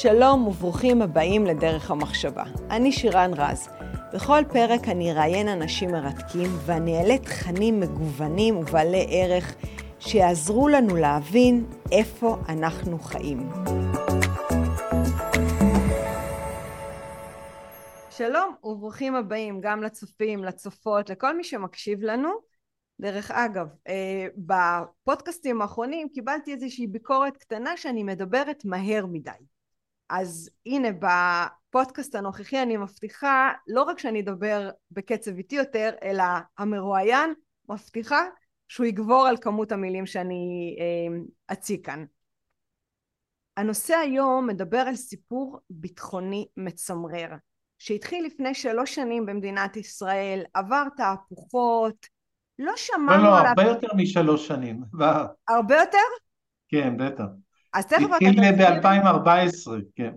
שלום וברוכים הבאים לדרך המחשבה. אני שירן רז. בכל פרק אני אראיין אנשים מרתקים ואני אעלה תכנים מגוונים ובעלי ערך שיעזרו לנו להבין איפה אנחנו חיים. שלום וברוכים הבאים גם לצופים, לצופות, לכל מי שמקשיב לנו. דרך אגב, אה, בפודקאסטים האחרונים קיבלתי איזושהי ביקורת קטנה שאני מדברת מהר מדי. אז הנה בפודקאסט הנוכחי אני מבטיחה לא רק שאני אדבר בקצב איטי יותר, אלא המרואיין מבטיחה שהוא יגבור על כמות המילים שאני אה, אציג כאן. הנושא היום מדבר על סיפור ביטחוני מצמרר שהתחיל לפני שלוש שנים במדינת ישראל, עבר תהפוכות, לא שמענו לא, לא, עליו... הרבה יותר משלוש שנים. הרבה יותר? כן, בטח. אז תכף אתה התחיל תסביר. ב-2014, כן.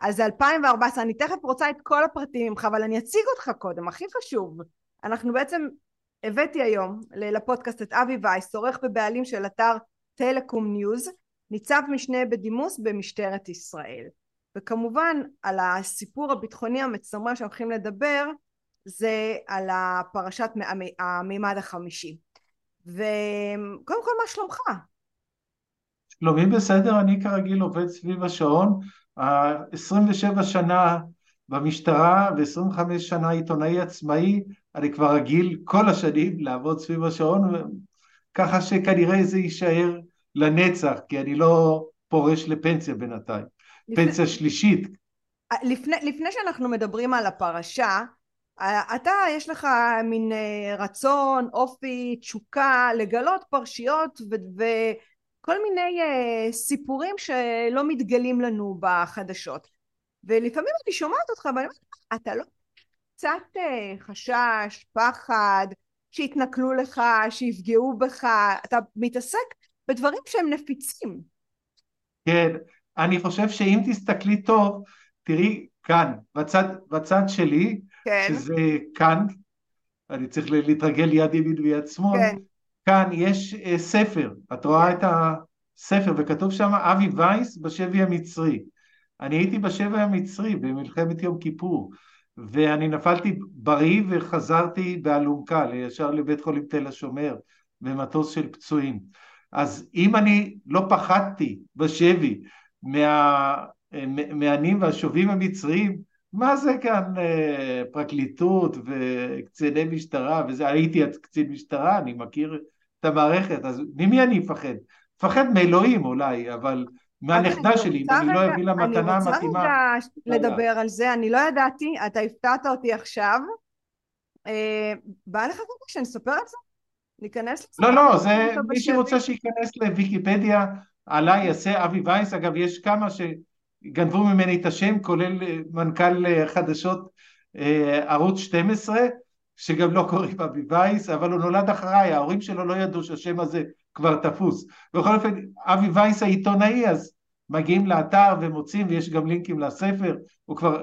אז 2014, אני תכף רוצה את כל הפרטים ממך, אבל אני אציג אותך קודם, הכי חשוב. אנחנו בעצם, הבאתי היום לפודקאסט את אבי וייס, עורך ובעלים של אתר טלקום ניוז, ניצב משנה בדימוס במשטרת ישראל. וכמובן, על הסיפור הביטחוני המצמרר שאנחנו הולכים לדבר, זה על הפרשת המ- המימד החמישי. וקודם כל, מה שלומך? שלומי בסדר, אני כרגיל עובד סביב השעון. ה- 27 שנה במשטרה ו-25 שנה עיתונאי עצמאי, אני כבר רגיל כל השנים לעבוד סביב השעון, ככה שכנראה זה יישאר לנצח, כי אני לא פורש לפנסיה בינתיים. לפני- פנסיה שלישית, לפני, לפני שאנחנו מדברים על הפרשה, אתה יש לך מין אה, רצון, אופי, תשוקה, לגלות פרשיות ו- וכל מיני אה, סיפורים שלא מתגלים לנו בחדשות. ולפעמים אני שומעת אותך ואני אומרת, אתה לא קצת אה, חשש, פחד, שיתנכלו לך, שיפגעו בך, אתה מתעסק בדברים שהם נפיצים. כן, אני חושב שאם תסתכלי טוב, תראי כאן, בצד, בצד שלי, כן, שזה כאן, אני צריך להתרגל יד ימין ויד שמאל, כן, כאן יש אה, ספר, את רואה. את הספר, וכתוב שם אבי וייס בשבי המצרי. אני הייתי בשבי המצרי במלחמת יום כיפור, ואני נפלתי בריא וחזרתי באלונקה, ישר לבית חולים תל השומר, במטוס של פצועים. אז אם אני לא פחדתי בשבי מה, מהנים והשובים המצריים, מה זה כאן אה, פרקליטות וקציני משטרה וזה, הייתי קצין משטרה, אני מכיר את המערכת, אז ממי אני אפחד? אפחד מאלוהים אולי, אבל מהנכדה שלי, אם אני לא אביא לה מתנה אני רוצה מתאימה. רגע לדבר על זה, אני לא ידעתי, אתה הפתעת אותי עכשיו. אה, בא לך רגע שנספר על זה? ניכנס לזה? לא, לא, זה מי? שרוצה שייכנס לוויקיפדיה, עליי יעשה אבי וייס, אגב יש כמה שגנבו ממני את השם, כולל אה, מנכ"ל אה, חדשות ערוץ 12, שגם לא קוראים אבי וייס, אבל הוא נולד אחריי, ההורים שלו לא ידעו שהשם הזה כבר תפוס. בכל אופן, אבי וייס העיתונאי, אז מגיעים לאתר ומוצאים, ויש גם לינקים לספר, הוא כבר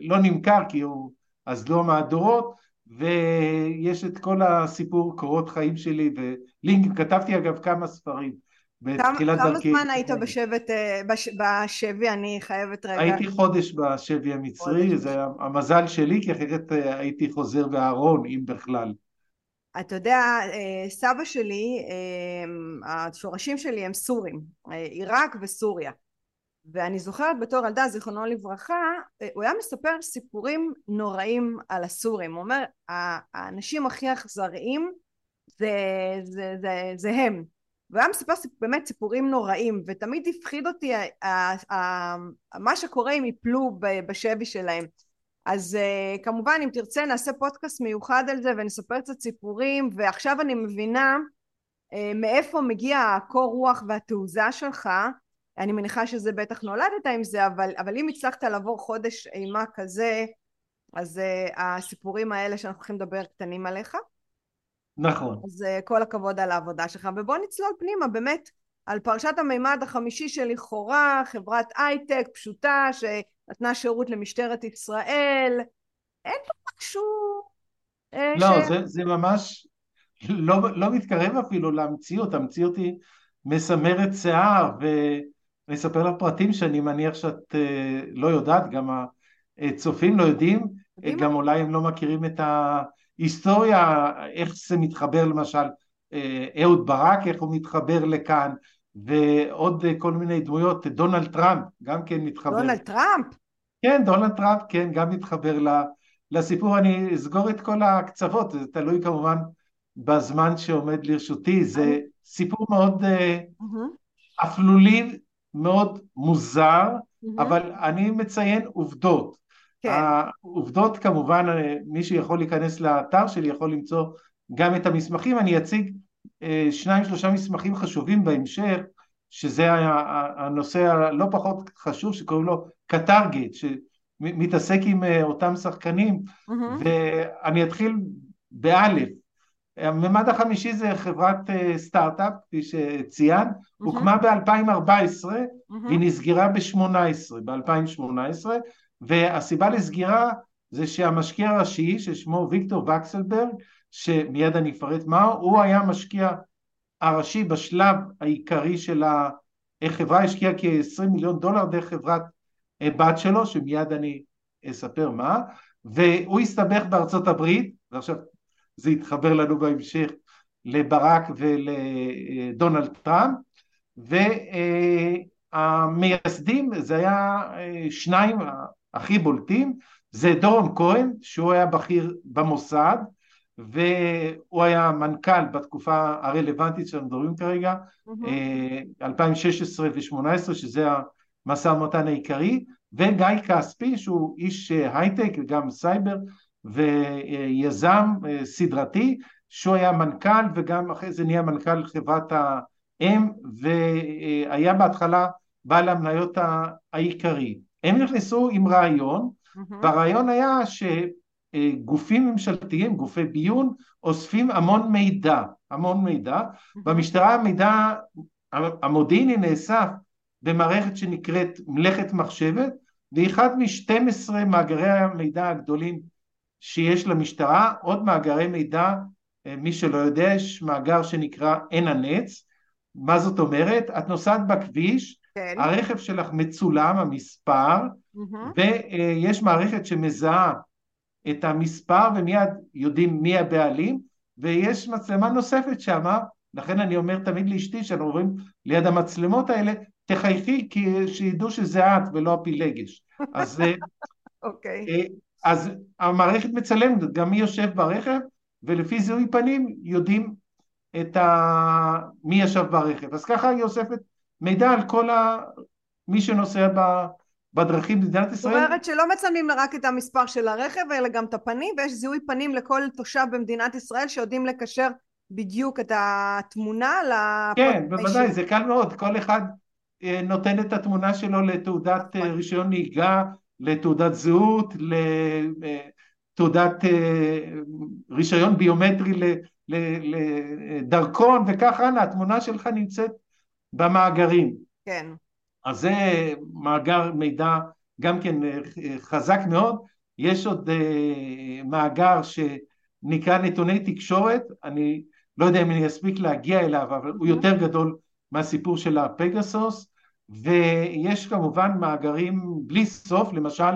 לא נמכר כי הוא אז לא מהדורות, ויש את כל הסיפור קורות חיים שלי ולינקים, כתבתי אגב כמה ספרים בתחילת כמה דרכי. זמן היית בשבט, אה, בש- בשבי? אני חייבת רגע. הייתי חודש בשבי המצרי, חודש. זה היה המזל שלי, כי אחרת אה, הייתי חוזר בארון, אם בכלל. אתה יודע, אה, סבא שלי, השורשים שלי הם סורים, עיראק וסוריה. ואני זוכרת בתור ילדה, זיכרונו לברכה, הוא היה מספר סיפורים נוראים על הסורים. הוא אומר, "ה- האנשים הכי אכזריים זה, זה, זה, זה הם. והוא היה מספר באמת סיפורים נוראים, ותמיד הפחיד אותי מה שקורה אם יפלו בשבי שלהם. אז uh, כמובן אם תרצה נעשה פודקאסט מיוחד על זה ונספר קצת סיפורים ועכשיו אני מבינה uh, מאיפה מגיע הקור רוח והתעוזה שלך אני מניחה שזה בטח נולדת עם זה אבל, אבל אם הצלחת לעבור חודש אימה כזה אז uh, הסיפורים האלה שאנחנו הולכים לדבר קטנים עליך נכון. אז uh, כל הכבוד על העבודה שלך. ובוא נצלול פנימה באמת על פרשת המימד החמישי שלכאורה חברת הייטק פשוטה שנתנה שירות למשטרת ישראל. אין פה משהו אה, לא, ש... זה, זה ממש לא, לא מתקרב אפילו למציאות, המציאות היא מסמרת שיער, אני אספר לך פרטים שאני מניח שאת לא יודעת, גם הצופים לא יודעים, גם אולי הם לא מכירים את ההיסטוריה, איך זה מתחבר למשל אהוד ברק, איך הוא מתחבר לכאן, ועוד כל מיני דמויות, דונלד טראמפ גם כן מתחבר. דונלד טראמפ? כן, דונלד טראמפ, כן, גם מתחבר לסיפור. אני אסגור את כל הקצוות, זה תלוי כמובן בזמן שעומד לרשותי. זה סיפור מאוד אפלולי, מאוד מוזר, אבל אני מציין עובדות. כן. העובדות כמובן, מי שיכול להיכנס לאתר שלי יכול למצוא גם את המסמכים, אני אציג אה, שניים שלושה מסמכים חשובים בהמשך, שזה הנושא הלא פחות חשוב שקוראים לו קטרגט, שמתעסק עם אה, אותם שחקנים, mm-hmm. ואני אתחיל באלף. הממד החמישי זה חברת אה, סטארט-אפ, כפי שציינת, mm-hmm. הוקמה ב-2014 mm-hmm. והיא נסגרה ב-2018, ב-2018, והסיבה לסגירה זה שהמשקיע הראשי, ששמו ויקטור וקסלברג, שמיד אני אפרט מהו, הוא היה המשקיע הראשי בשלב העיקרי של החברה, השקיע כ-20 מיליון דולר דרך חברת אה, בת שלו, שמיד אני אספר מה, והוא הסתבך בארצות הברית, ועכשיו זה יתחבר לנו בהמשך לברק ולדונלד טראמפ, והמייסדים, זה היה אה, שניים הכי בולטים, זה דורון כהן, שהוא היה בכיר במוסד, והוא היה מנכ"ל בתקופה הרלוונטית שאנחנו מדברים כרגע, mm-hmm. 2016 ו-2018, שזה המשא ומתן העיקרי, וגיא כספי שהוא איש אה, הייטק וגם סייבר ויזם אה, סדרתי, שהוא היה מנכ"ל וגם אחרי זה נהיה מנכ"ל חברת האם והיה בהתחלה בעל המניות העיקרי. הם נכנסו עם רעיון, mm-hmm. והרעיון היה ש... גופים ממשלתיים, גופי ביון, אוספים המון מידע, המון מידע. במשטרה המידע המודיעיני נאסף במערכת שנקראת מלאכת מחשבת, והיא אחד מ-12 מאגרי המידע הגדולים שיש למשטרה, עוד מאגרי מידע, מי שלא יודע, יש מאגר שנקרא עין הנץ, מה זאת אומרת? את נוסעת בכביש, כן. הרכב שלך מצולם, המספר, mm-hmm. ויש מערכת שמזהה את המספר ומיד יודעים מי הבעלים ויש מצלמה נוספת שמה לכן אני אומר תמיד לאשתי שאנחנו עוברים ליד המצלמות האלה תחייכי כי שידעו שזה את ולא הפילגש אז, אה, אוקיי. okay. אה, אז המערכת מצלמת גם מי יושב ברכב ולפי זיהוי פנים יודעים את ה... מי ישב ברכב אז ככה היא אוספת מידע על כל ה... מי שנוסע ב... בדרכים במדינת ישראל. זאת אומרת שלא מצלמים רק את המספר של הרכב אלא גם את הפנים ויש זיהוי פנים לכל תושב במדינת ישראל שיודעים לקשר בדיוק את התמונה לפרטי כן בוודאי זה קל מאוד כל אחד אה, נותן את התמונה שלו לתעודת אה, נכון. רישיון נהיגה לתעודת זהות לתעודת אה, רישיון ביומטרי לדרכון וכך הלאה התמונה שלך נמצאת במאגרים כן אז זה מאגר מידע גם כן אה, חזק מאוד. יש עוד אה, מאגר שנקרא נתוני תקשורת, אני לא יודע אם אני אספיק להגיע אליו, אבל הוא יותר גדול מהסיפור של הפגסוס, ויש כמובן מאגרים בלי סוף, למשל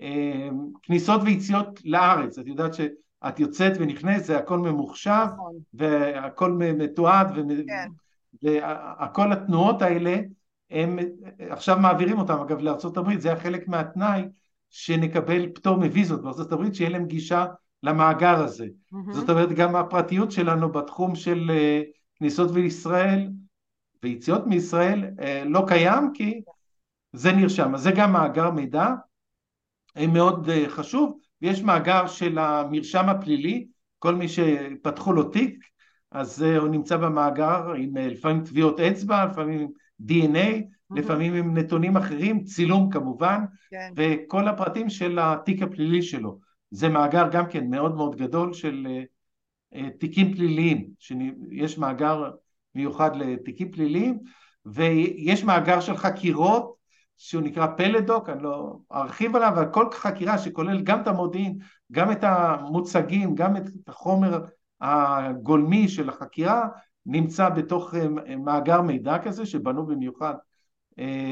אה, כניסות ויציאות לארץ, את יודעת שאת יוצאת ונכנסת, זה הכל ממוחשב, נכון. והכל מתועד, כן. והכל התנועות האלה הם עכשיו מעבירים אותם אגב לארה"ב, זה היה חלק מהתנאי שנקבל פטור מוויזות בארה"ב, שיהיה להם גישה למאגר הזה. Mm-hmm. זאת אומרת גם הפרטיות שלנו בתחום של אה, כניסות לישראל ויציאות מישראל אה, לא קיים כי זה נרשם. אז זה גם מאגר מידע אה, מאוד חשוב, ויש מאגר של המרשם הפלילי, כל מי שפתחו לו תיק, אז הוא נמצא במאגר עם לפעמים טביעות אצבע, לפעמים DNA, לפעמים עם נתונים אחרים, צילום כמובן, כן. וכל הפרטים של התיק הפלילי שלו. זה מאגר גם כן מאוד מאוד גדול של uh, תיקים פליליים, שיש מאגר מיוחד לתיקים פליליים, ויש מאגר של חקירות שהוא נקרא פלדוק, אני לא ארחיב עליו, אבל כל חקירה שכולל גם את המודיעין, גם את המוצגים, גם את החומר הגולמי של החקירה, נמצא בתוך אה, מאגר מידע כזה שבנו במיוחד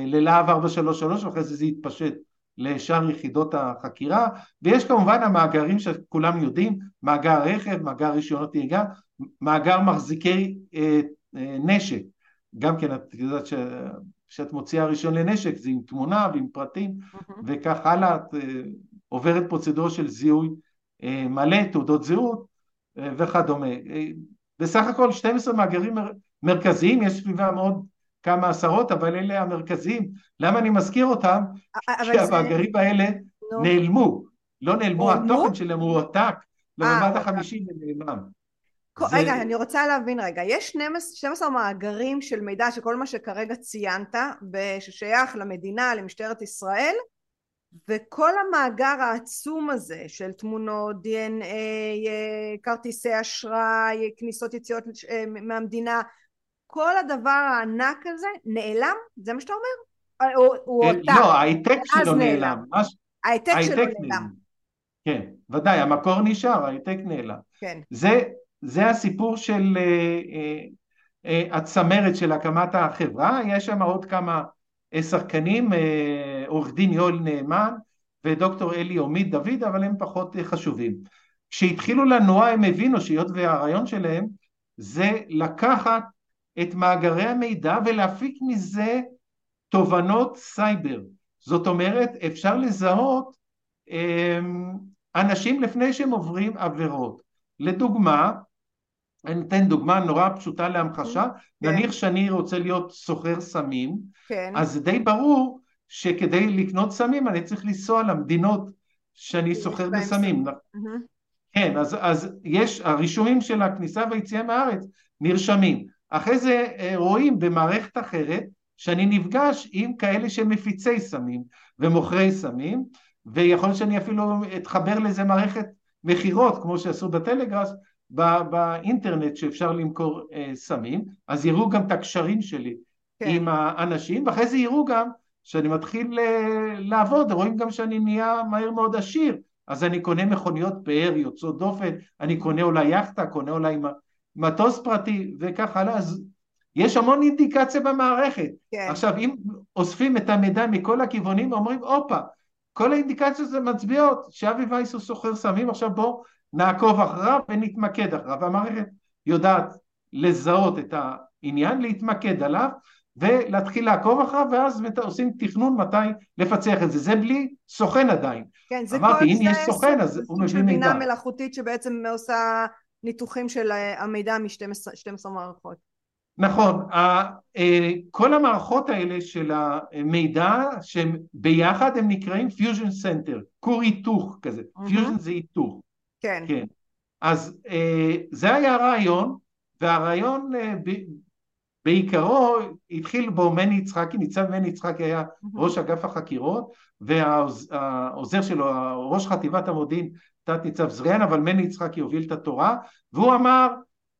ללהב 433 ואחרי זה זה התפשט לשאר יחידות החקירה ויש כמובן המאגרים שכולם יודעים מאגר רכב, מאגר רישיונות נהיגה, מאגר מחזיקי אה, אה, נשק גם כן את יודעת ש... כשאת מוציאה רישיון לנשק זה עם תמונה ועם פרטים mm-hmm. וכך הלאה את אה, עוברת פרוצדורה של זיהוי אה, מלא, תעודות זהות אה, וכדומה. אה, בסך הכל 12 מאגרים מר... מרכזיים, יש סביבם עוד כמה עשרות, אבל אלה המרכזיים. למה אני מזכיר אותם? כי המאגרים זה... האלה no. נעלמו, לא נעלמו, התוכן שלהם הוא עתק, לממד אוקיי. החמישי ונעלם. זה... רגע, אני רוצה להבין רגע, יש 12, 12 מאגרים של מידע שכל מה שכרגע ציינת, ששייך למדינה, למשטרת ישראל, וכל המאגר העצום הזה של תמונות, DNA, אה, כרטיסי אשראי, כניסות יציאות אה, מהמדינה, כל הדבר הענק הזה נעלם? זה מה שאתה אומר? הוא, הוא אותה. לא, ההעתק שלו נעלם. ההעתק שלו נעלם. כן, ודאי, המקור נשאר, ההעתק נעלם. כן. זה, זה הסיפור של אה, אה, אה, הצמרת של הקמת החברה, יש שם עוד כמה שחקנים, עורך דין יואל נאמן ודוקטור אלי עמית דוד, אבל הם פחות חשובים. כשהתחילו לנוע הם הבינו שהיות והרעיון שלהם זה לקחת את מאגרי המידע ולהפיק מזה תובנות סייבר. זאת אומרת, אפשר לזהות אמ, אנשים לפני שהם עוברים עבירות. לדוגמה, אני אתן דוגמה נורא פשוטה להמחשה, כן. נניח שאני רוצה להיות סוחר סמים, כן. אז זה די ברור שכדי לקנות סמים אני צריך לנסוע למדינות שאני סוחר בסמים. כן, אז, אז יש, הרישומים של הכניסה והיציאה מהארץ נרשמים. אחרי זה אה, רואים במערכת אחרת שאני נפגש עם כאלה שהם מפיצי סמים ומוכרי סמים, ויכול להיות שאני אפילו אתחבר לאיזה מערכת מכירות, כמו שעשו בטלגראס, באינטרנט שאפשר למכור אה, סמים, אז יראו גם את הקשרים שלי כן. עם האנשים, ואחרי זה יראו גם שאני מתחיל אה, לעבוד, רואים גם שאני נהיה מהר מאוד עשיר, אז אני קונה מכוניות פאר יוצאות דופן, אני קונה אולי יאכטה, קונה אולי מטוס פרטי וכך הלאה, אז יש המון אינדיקציה במערכת. כן. עכשיו אם אוספים את המידע מכל הכיוונים אומרים הופה, כל האינדיקציות זה מצביעות שאבי וייס הוא סוחר סמים, עכשיו בואו נעקוב אחריו ונתמקד אחריו, והמערכת יודעת לזהות את העניין, להתמקד עליו ולהתחיל לעקוב אחריו ואז עושים תכנון מתי לפצח את זה, זה בלי סוכן עדיין. כן, זה אמרתי, אם יש סוכן אז הוא מביא מידע. בינה מלאכותית שבעצם עושה ניתוחים של המידע מ-12 מערכות. נכון, אה, כל המערכות האלה של המידע שהם ביחד הם נקראים fusion center, כור היתוך כזה, פיוז'ן זה היתוך. כן. כן. אז אה, זה היה הרעיון, והרעיון אה, בעיקרו התחיל בו מני יצחקי, ניצב מני יצחקי היה ראש אגף החקירות, והעוזר שלו, ראש חטיבת המודיעין, תת ניצב זריאן, אבל מני יצחקי הוביל את התורה, והוא אמר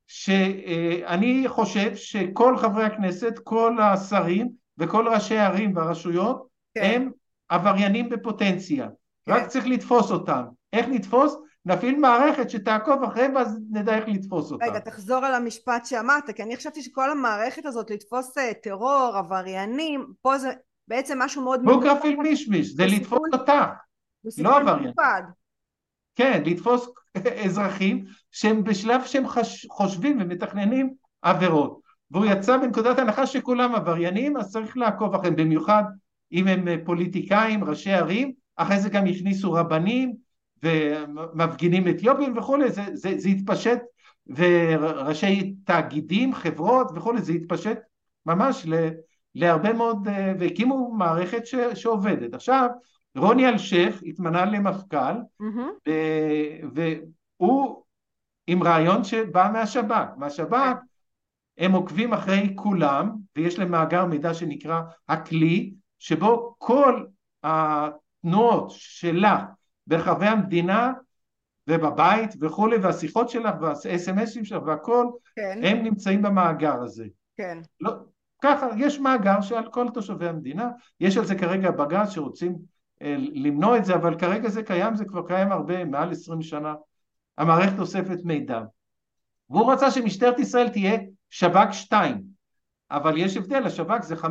שאני חושב שכל חברי הכנסת, כל השרים וכל ראשי הערים והרשויות כן. הם עבריינים בפוטנציה, כן. רק צריך לתפוס אותם. איך נתפוס? נפעיל מערכת שתעקוב אחריהם ואז נדע איך לתפוס אותם. רגע, תחזור על המשפט שאמרת, כי אני חשבתי שכל המערכת הזאת לתפוס אה, טרור, עבריינים, פה זה בעצם משהו מאוד... בוגרפיל מישמיש, זה לתפוס אותך, לא עבריין. כן, לתפוס אזרחים שהם בשלב שהם חושבים ומתכננים עבירות. והוא יצא בנקודת הנחה שכולם עבריינים, אז צריך לעקוב אחריהם, במיוחד אם הם פוליטיקאים, ראשי ערים, אחרי זה גם הכניסו רבנים ומפגינים אתיופים וכולי, זה, זה, זה התפשט, וראשי תאגידים, חברות וכולי, זה התפשט ממש ל, להרבה מאוד, והקימו מערכת ש, שעובדת. עכשיו, רוני אלשיך התמנה למפכ"ל, mm-hmm. והוא עם רעיון שבא מהשב"כ. מהשב"כ הם עוקבים אחרי כולם, ויש להם מאגר מידע שנקרא הכלי, שבו כל התנועות שלך ברחבי המדינה ובבית וכולי, והשיחות שלך והאס.אם.אסים שלך והכל, כן. הם נמצאים במאגר הזה. כן. לא, ככה, יש מאגר שעל כל תושבי המדינה, יש על זה כרגע בג"ץ שרוצים אה, למנוע את זה, אבל כרגע זה קיים, זה כבר קיים הרבה, מעל עשרים שנה. המערכת אוספת מידע. והוא רצה שמשטרת ישראל תהיה שב"כ 2, אבל יש הבדל, השב"כ זה 5-6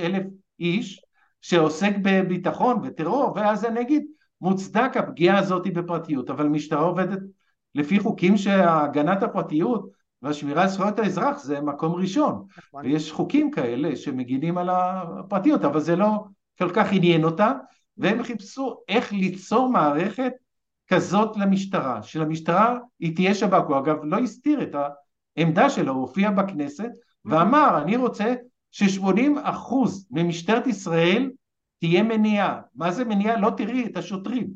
אלף איש שעוסק בביטחון וטרור, ואז אני אגיד, מוצדק הפגיעה הזאת בפרטיות, אבל משטרה עובדת לפי חוקים שהגנת הפרטיות והשמירה על זכויות האזרח זה מקום ראשון, נכון. ויש חוקים כאלה שמגינים על הפרטיות, אבל זה לא כל כך עניין אותם, והם חיפשו איך ליצור מערכת כזאת למשטרה, שלמשטרה היא תהיה שב"כ, הוא אגב לא הסתיר את העמדה שלו, הוא הופיע בכנסת ואמר אני רוצה ש-80 אחוז ממשטרת ישראל תהיה מניעה. מה זה מניעה? לא תראי את השוטרים.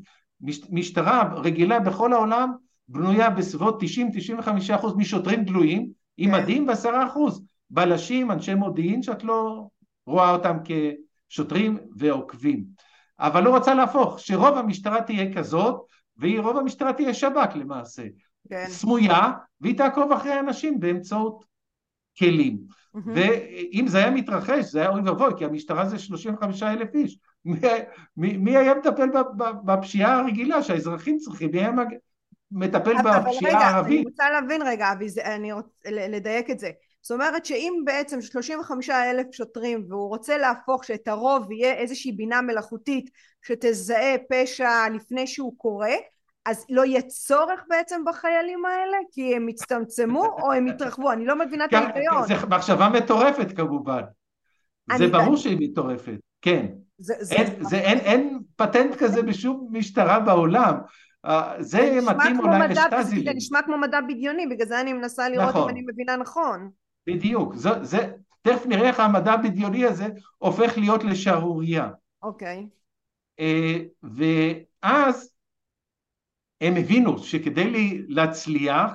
משטרה רגילה בכל העולם בנויה בסביבות 90-95 אחוז משוטרים גלויים עם כן. מדים ועשרה אחוז בלשים, אנשי מודיעין שאת לא רואה אותם כשוטרים ועוקבים. אבל הוא רצה להפוך, שרוב המשטרה תהיה כזאת, ורוב המשטרה תהיה שב"כ למעשה. כן. סמויה, והיא תעקוב אחרי אנשים באמצעות כלים. Mm-hmm. ואם זה היה מתרחש, זה היה אוי ואבוי, כי המשטרה זה 35 אלף איש. מי, מי, מי היה מטפל בפשיעה הרגילה שהאזרחים צריכים? מי היה מג... מטפל בפשיעה הערבית? אני רוצה להבין רגע, אבי, אני רוצה לדייק את זה. זאת אומרת שאם בעצם 35 אלף שוטרים והוא רוצה להפוך שאת הרוב יהיה איזושהי בינה מלאכותית שתזהה פשע לפני שהוא קורה אז לא יהיה צורך בעצם בחיילים האלה? כי הם הצטמצמו או הם התרחבו? אני לא מבינה את כן, ההיגיון. זה מחשבה מטורפת כמובן. זה ברור שהיא מטורפת, כן. זה, זה אין, זה, אין, אין פטנט כזה בשום משטרה בעולם. אה, זה מתאים אולי לשטאזילים. זה נשמע כמו מדע בדיוני, בגלל זה אני מנסה לראות נכון. אם אני מבינה נכון. בדיוק, זה, זה, תכף נראה איך המדע הבדיוני הזה הופך להיות לשערורייה. אוקיי. אה, ואז הם הבינו שכדי להצליח,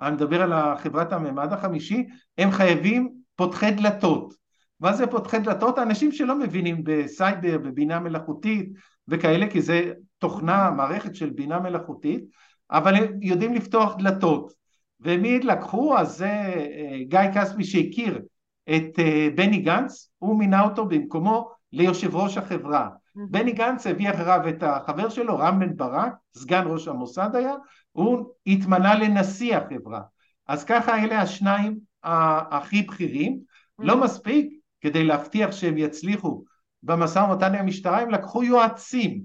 אני מדבר על חברת הממד החמישי, הם חייבים פותחי דלתות. מה זה פותחי דלתות? אנשים שלא מבינים בסייבר, בבינה מלאכותית וכאלה, כי זה תוכנה, מערכת של בינה מלאכותית, אבל הם יודעים לפתוח דלתות. ומי לקחו? אז זה אה, גיא כספי שהכיר את אה, בני גנץ, הוא מינה אותו במקומו ליושב ראש החברה. בני גנץ הביא אחריו את החבר שלו, רם בן ברק, סגן ראש המוסד היה, הוא התמנה לנשיא החברה. אז ככה אלה השניים הכי בכירים. לא מספיק כדי להבטיח שהם יצליחו במשא ומתן עם המשטרה, הם לקחו יועצים.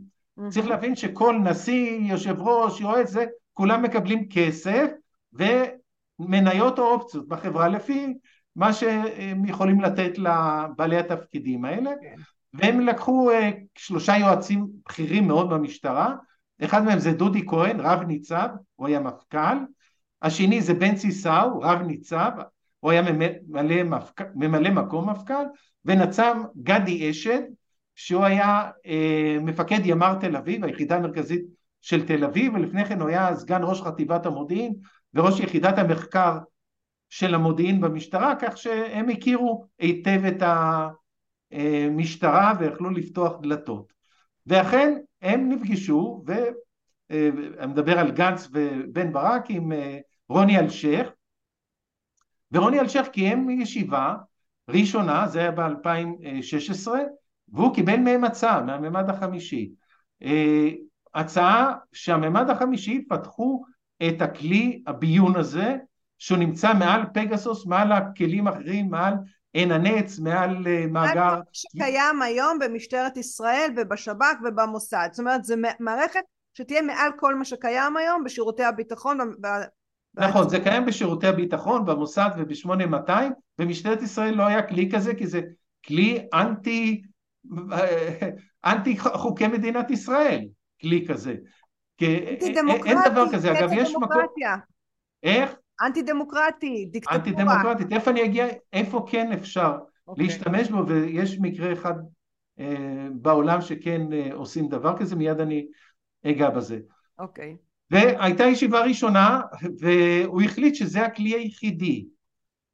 צריך להבין שכל נשיא, יושב ראש, יועץ, זה, כולם מקבלים כסף ומניות או אופציות בחברה לפי מה שהם יכולים לתת לבעלי התפקידים האלה. והם לקחו uh, שלושה יועצים בכירים מאוד במשטרה, אחד מהם זה דודי כהן, רב ניצב, הוא היה מפכ"ל, השני זה בן סיסאו, רב ניצב, הוא היה ממלא, מפק... ממלא מקום מפכ"ל, ונצ"ם גדי אשד, שהוא היה uh, מפקד ימ"ר תל אביב, היחידה המרכזית של תל אביב, ולפני כן הוא היה סגן ראש חטיבת המודיעין וראש יחידת המחקר של המודיעין במשטרה, כך שהם הכירו היטב את ה... משטרה ויכלו לפתוח דלתות. ואכן הם נפגשו, ואני אה, מדבר על גנץ ובן ברק עם אה, רוני אלשיך, ורוני אלשיך קיים ישיבה ראשונה, זה היה ב-2016, והוא קיבל מהם הצעה, מהממד החמישי. אה, הצעה שהממד החמישי פתחו את הכלי הביון הזה, שהוא נמצא מעל פגסוס, מעל הכלים האחרים, מעל עין הנץ מעל אה, מאגר... שקיים היום במשטרת ישראל ובשב"כ ובמוסד. זאת אומרת, זו מערכת שתהיה מעל כל מה שקיים היום בשירותי הביטחון. נכון, זה קיים בשירותי הביטחון, במוסד וב-8200, במשטרת ישראל לא היה כלי כזה, כי זה כלי אנטי, אה, אנטי חוקי מדינת ישראל, כלי כזה. אנטי דמוקרטי, אין דבר כזה, אגב יש מקום... איך? אנטי דמוקרטי, דיקטטורה. אנטי דמוקרטי, תכף אני אגיע איפה כן אפשר okay. אוקיי. להשתמש בו, ויש מקרה אחד אה, בעולם שכן אה, עושים דבר כזה, מיד אני אגע בזה. אוקיי. Okay. והייתה ישיבה ראשונה, והוא החליט שזה הכלי היחידי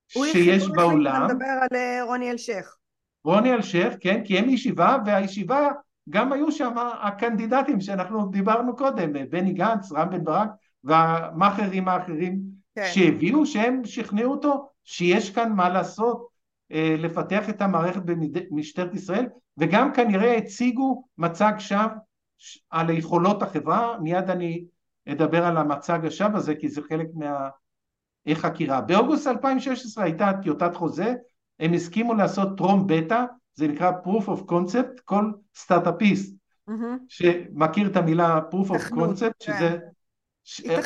שיש הוא בעולם. הוא החליט לדבר על אה, רוני אלשיך. רוני אלשיך, כן, קיים ישיבה, והישיבה גם היו שם הקנדידטים שאנחנו דיברנו קודם, בני גנץ, רם בן ברק והמאכערים האחרים כן. שהבינו שהם שכנעו אותו שיש כאן מה לעשות, אה, לפתח את המערכת במשטרת ישראל, וגם כנראה הציגו מצג שווא על יכולות החברה, מיד אני אדבר על המצג השווא הזה כי זה חלק מהחקירה. באוגוסט 2016 הייתה טיוטת חוזה, הם הסכימו לעשות טרום בטא זה נקרא proof of concept, כל סטארט-אפיסט mm-hmm. שמכיר את המילה proof of concept, כן. שזה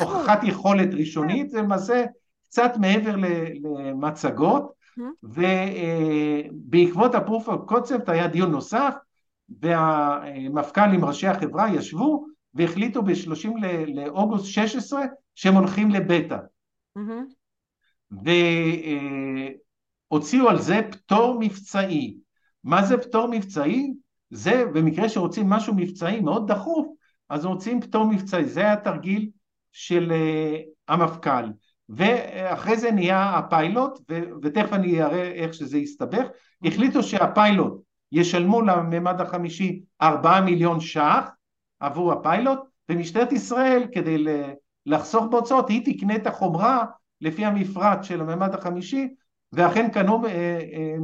הוכחת יכולת ראשונית, זה למעשה קצת מעבר למצגות, mm-hmm. ובעקבות ה-proof of concept היה דיון נוסף, והמפכ"ל עם ראשי החברה ישבו והחליטו ב-30 לאוגוסט 16 שהם הולכים לבטא. Mm-hmm. והוציאו על זה פטור מבצעי. מה זה פטור מבצעי? זה במקרה שרוצים משהו מבצעי מאוד דחוף, אז רוצים פטור מבצעי. זה היה תרגיל של uh, המפכ"ל. ואחרי זה נהיה הפיילוט, ו- ותכף אני אראה איך שזה יסתבך. החליטו שהפיילוט ישלמו לממד החמישי ארבעה מיליון ש"ח עבור הפיילוט, ומשטרת ישראל כדי לחסוך בהוצאות היא תקנה את החומרה לפי המפרט של הממד החמישי ואכן קנו אה, אה,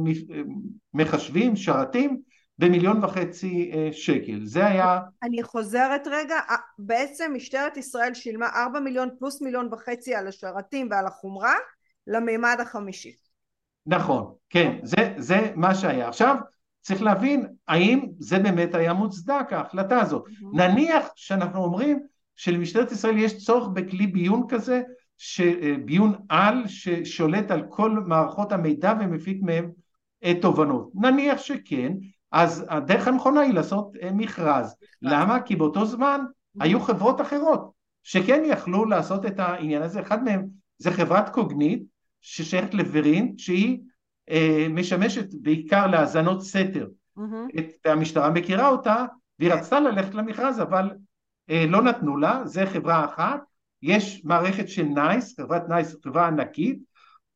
מחשבים, שרתים במיליון וחצי אה, שקל. זה היה... אני חוזרת רגע, בעצם משטרת ישראל שילמה ארבע מיליון פלוס מיליון וחצי על השרתים ועל החומרה לממד החמישי. נכון, כן, זה, זה מה שהיה. עכשיו צריך להבין האם זה באמת היה מוצדק ההחלטה הזאת. Mm-hmm. נניח שאנחנו אומרים שלמשטרת ישראל יש צורך בכלי ביון כזה, ש... ביון על ששולט על כל מערכות המידע ומפיק מהם תובנות. נניח שכן, אז הדרך הנכונה היא לעשות אה, מכרז. למה? כי באותו זמן היו חברות אחרות שכן יכלו לעשות את העניין הזה. אחד מהם זה חברת קוגנית ששייכת לברין, שהיא אה, משמשת בעיקר להאזנות סתר. Mm-hmm. והמשטרה מכירה אותה, והיא כן. רצתה ללכת למכרז, אבל אה, לא נתנו לה, זה חברה אחת. יש מערכת של נייס, חברת נייס, חברה ענקית,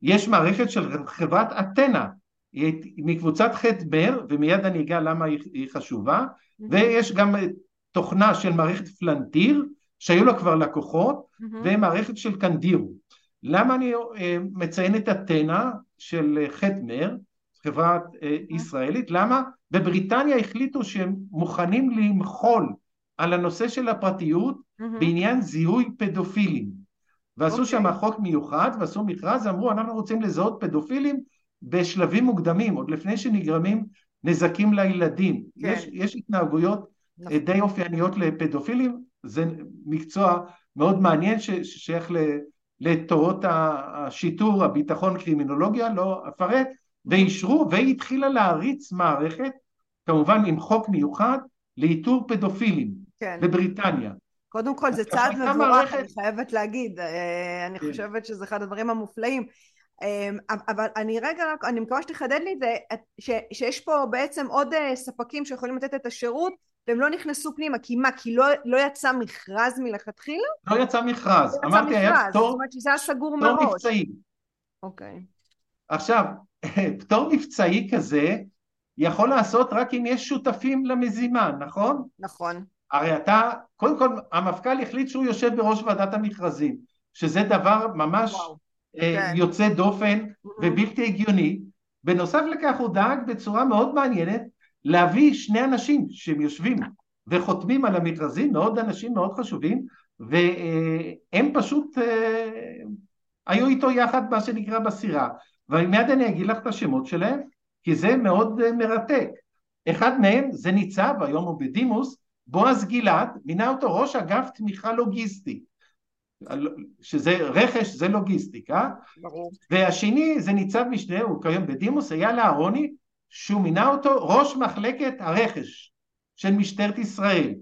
יש מערכת של חברת אתנה, היא מקבוצת ח. מר, ומיד אני אגע למה היא חשובה, mm-hmm. ויש גם תוכנה של מערכת פלנטיר, שהיו לה כבר לקוחות, mm-hmm. ומערכת של קנדירו. למה אני אה, מציין את אתנה של ח. מר, חברה אה, ישראלית? למה? בבריטניה החליטו שהם מוכנים למחול על הנושא של הפרטיות mm-hmm. בעניין זיהוי פדופילים. ועשו okay. אוקיי. שם חוק מיוחד ועשו מכרז, אמרו אנחנו רוצים לזהות פדופילים בשלבים מוקדמים, עוד לפני שנגרמים נזקים לילדים. כן. יש, יש התנהגויות נכון. די אופייניות לפדופילים, זה מקצוע מאוד מעניין ששייך לתורות השיטור, הביטחון, קרימינולוגיה, לא אפרט, ואישרו, והיא התחילה להריץ מערכת, כמובן עם חוק מיוחד, לאיתור פדופילים כן. בבריטניה. קודם כל זה צעד מבורך, מערכת... אני חייבת להגיד, אה, אני כן. חושבת שזה אחד הדברים המופלאים. אמ, אבל אני רגע רק, אני מקווה שתחדד לי את זה, שיש פה בעצם עוד אה, ספקים שיכולים לתת את השירות והם לא נכנסו פנימה, כי מה, כי לא, לא יצא מכרז מלכתחילה? לא יצא מכרז, לא אמרתי מכרז, היה פטור, זאת אומרת שזה היה סגור מראש. פטור מבצעי. אוקיי. עכשיו, פטור מבצעי כזה יכול לעשות רק אם יש שותפים למזימה, נכון? נכון. הרי אתה, קודם כל המפכ"ל החליט שהוא יושב בראש ועדת המכרזים, שזה דבר ממש וואו. אה, כן. יוצא דופן ובלתי הגיוני. בנוסף לכך הוא דאג בצורה מאוד מעניינת להביא שני אנשים שהם יושבים וחותמים על המכרזים, מאוד אנשים מאוד חשובים, והם פשוט אה, היו איתו יחד מה שנקרא בסירה, ומיד אני אגיד לך את השמות שלהם, כי זה מאוד אה, מרתק. אחד מהם זה ניצב, היום הוא בדימוס, בועז גלעד, מינה אותו ראש אגף תמיכה לוגיסטי. שזה רכש, זה לוגיסטיקה. ברור. והשני זה ניצב משנה, הוא כיום בדימוס, אייל אהרוני, שהוא מינה אותו ראש מחלקת הרכש של משטרת ישראל.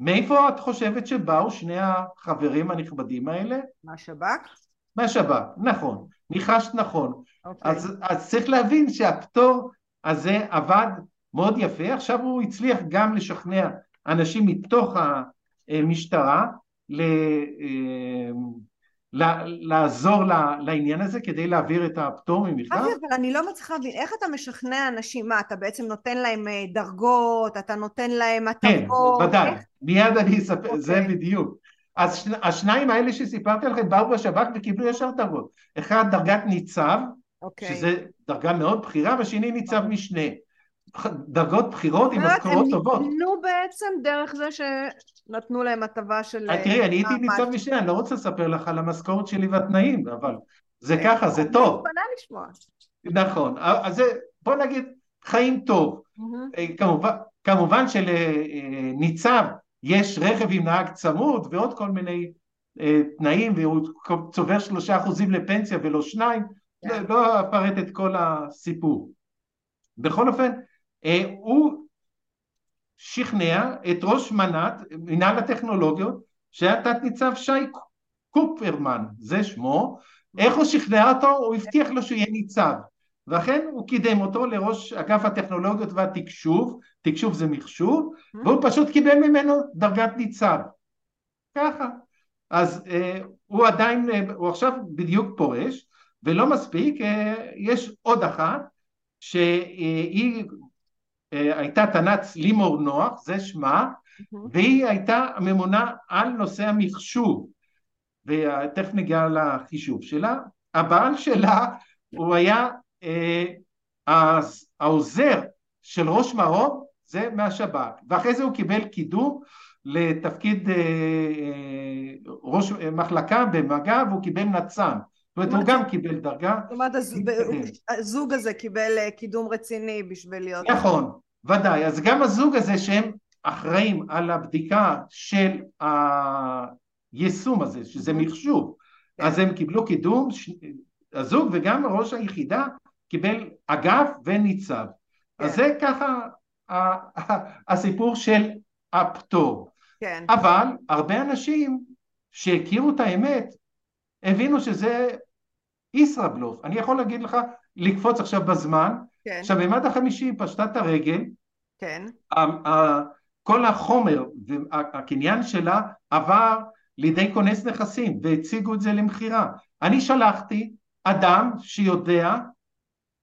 מאיפה את חושבת שבאו שני החברים הנכבדים האלה? מהשב"כ? מהשב"כ, נכון, ניחשת נכון. Okay. אוקיי. אז, אז צריך להבין שהפטור הזה עבד מאוד יפה, עכשיו הוא הצליח גם לשכנע אנשים מתוך המשטרה אה, לעזור לעניין הזה כדי להעביר את הפטור ממכרז? אבי, אבל אני לא מצליחה להבין, איך אתה משכנע אנשים? מה, אתה בעצם נותן להם אה, דרגות, אתה נותן להם הטבות? כן, ודאי, מיד אני אספר, זה אוקיי. בדיוק. אז השניים האלה שסיפרתי לכם באו בשב"כ וקיבלו ישר דרגות. אחד דרגת ניצב, אוקיי. שזה דרגה מאוד בכירה, והשני ניצב משנה. דרגות בכירות עם משכורות טובות. הם ניתנו בעצם דרך זה שנתנו להם הטבה של... אה, תראי, אני הייתי ניצב משנה, אני לא רוצה לספר לך על המשכורת שלי והתנאים, אבל זה ככה, זה טוב. אני מתפנה לשמוע. נכון, אז בוא נגיד, חיים טוב. כמובן, כמובן שלניצב יש רכב עם נהג צמוד ועוד כל מיני אה, תנאים והוא צובר שלושה אחוזים לפנסיה ולא שניים. כן. לא אפרט את כל הסיפור. בכל אופן, אה, הוא שכנע את ראש מנ"ט, מנהל הטכנולוגיות, שהיה תת ניצב שי קופרמן, זה שמו, איך הוא שכנע אותו? הוא הבטיח לו שהוא יהיה ניצב, ואכן הוא קידם אותו לראש אגף הטכנולוגיות והתקשוב, תקשוב זה מחשוב, והוא פשוט קיבל ממנו דרגת ניצב, ככה. אז אה, הוא עדיין, אה, הוא עכשיו בדיוק פורש, ולא מספיק, אה, יש עוד אחת, שהיא אה, הייתה תנ"צ לימור נוח, זה שמה, והיא הייתה ממונה על נושא המחשוב, ותכף נגיע לחישוב שלה. הבעל שלה הוא היה אה, העוזר של ראש מרום, זה מהשב"כ, ואחרי זה הוא קיבל קידום לתפקיד אה, אה, ראש מחלקה במג"ב, הוא קיבל נצ"ן. אומרת, הוא גם קיבל דרגה. זאת אומרת, הזוג הזה קיבל אה, קידום רציני בשביל להיות... נכון, ודאי. אז גם הזוג הזה שהם אחראים על הבדיקה של היישום הזה, שזה מחשוב, כן. אז הם קיבלו קידום, הזוג וגם ראש היחידה קיבל אגף וניצב. אז כן. זה ככה הסיפור של הפטור. כן. אבל הרבה אנשים שהכירו את האמת הבינו שזה ישראבלוף. אני יכול להגיד לך, לקפוץ עכשיו בזמן, כן. עכשיו במד החמישי פשטה את הרגל, כן. כל החומר והקניין שלה עבר לידי כונס נכסים והציגו את זה למכירה. אני שלחתי אדם שיודע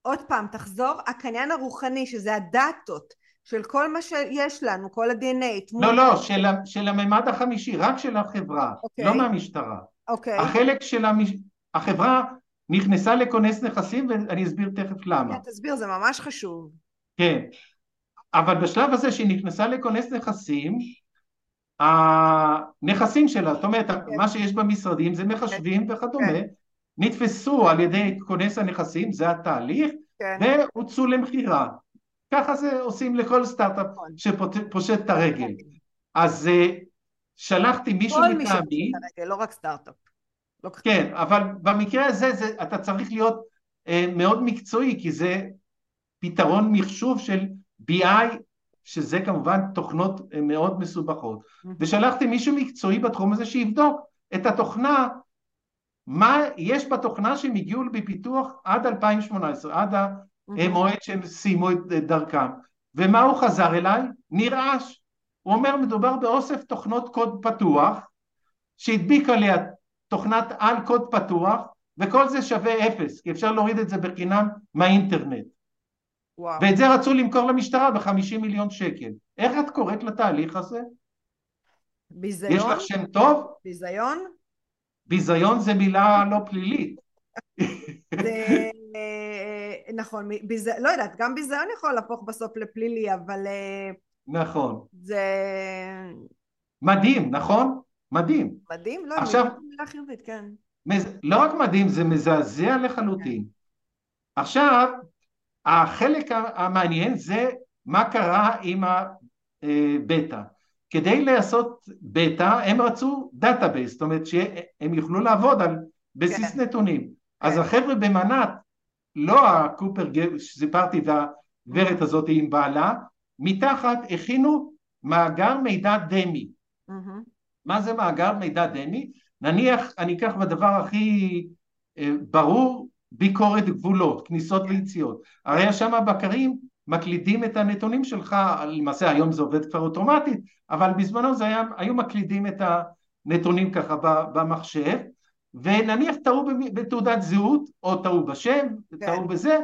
עוד פעם, תחזור, הקניין הרוחני, שזה הדאטות של כל מה שיש לנו, כל ה-DNA, תמונה. לא, לא, של, של הממד החמישי, רק של החברה, okay. אוקיי. לא מהמשטרה. אוקיי. Okay. החלק של המש... החברה נכנסה לכונס נכסים ואני אסביר תכף למה. כן, תסביר, זה ממש חשוב. כן, אבל בשלב הזה שהיא נכנסה לכונס נכסים, הנכסים שלה, זאת אומרת, כן. מה שיש במשרדים זה מחשבים כן. וכדומה, כן. נתפסו על ידי כונס הנכסים, זה התהליך, כן. והוצאו למכירה. ככה זה עושים לכל סטארט-אפ נכון. שפושט את הרגל. כן. אז uh, שלחתי מישהו מטעמי... כל מי שפושט את הרגל, לא רק סטארט-אפ. לא כן, אבל במקרה הזה זה, אתה צריך להיות uh, מאוד מקצועי, כי זה פתרון מחשוב של BI, שזה כמובן תוכנות uh, מאוד מסובכות. ושלחתי מישהו מקצועי בתחום הזה שיבדוק את התוכנה מה יש בתוכנה שהם הגיעו בפיתוח עד 2018, עד המועד שהם סיימו את דרכם. ומה הוא חזר אליי? נרעש. הוא אומר מדובר באוסף תוכנות קוד פתוח שהדביק עליה תוכנת על קוד פתוח וכל זה שווה אפס כי אפשר להוריד את זה בחינם מהאינטרנט. וואו. ואת זה רצו למכור למשטרה בחמישים מיליון שקל. איך את קוראת לתהליך הזה? ביזיון? יש לך שם טוב? ביזיון? ביזיון זה מילה לא פלילית. זה נכון, ביז... לא יודעת, גם ביזיון יכול להפוך בסוף לפלילי, אבל... אה, נכון. זה... מדהים, נכון? מדהים. מדהים? לא, עכשיו... מילה חיובית, כן. מז... לא רק מדהים, זה מזעזע לחלוטין. עכשיו, החלק המעניין זה מה קרה עם הבטא. כדי לעשות בטא הם רצו database, זאת אומרת שהם יוכלו לעבוד על בסיס כן. נתונים. כן. אז החבר'ה במנ"ט, לא הקופר שסיפרתי והגברת הזאת עם בעלה, מתחת הכינו מאגר מידע דמי. Mm-hmm. מה זה מאגר מידע דמי? נניח, אני אקח בדבר הכי אה, ברור, ביקורת גבולות, כניסות. ויציאות. הרי שם הבקרים מקלידים את הנתונים שלך, למעשה היום זה עובד כבר אוטומטית, אבל בזמנו זה היה, היו מקלידים את הנתונים ככה במחשב, ונניח טעו בתעודת זהות, או טעו בשם, כן. טעו בזה,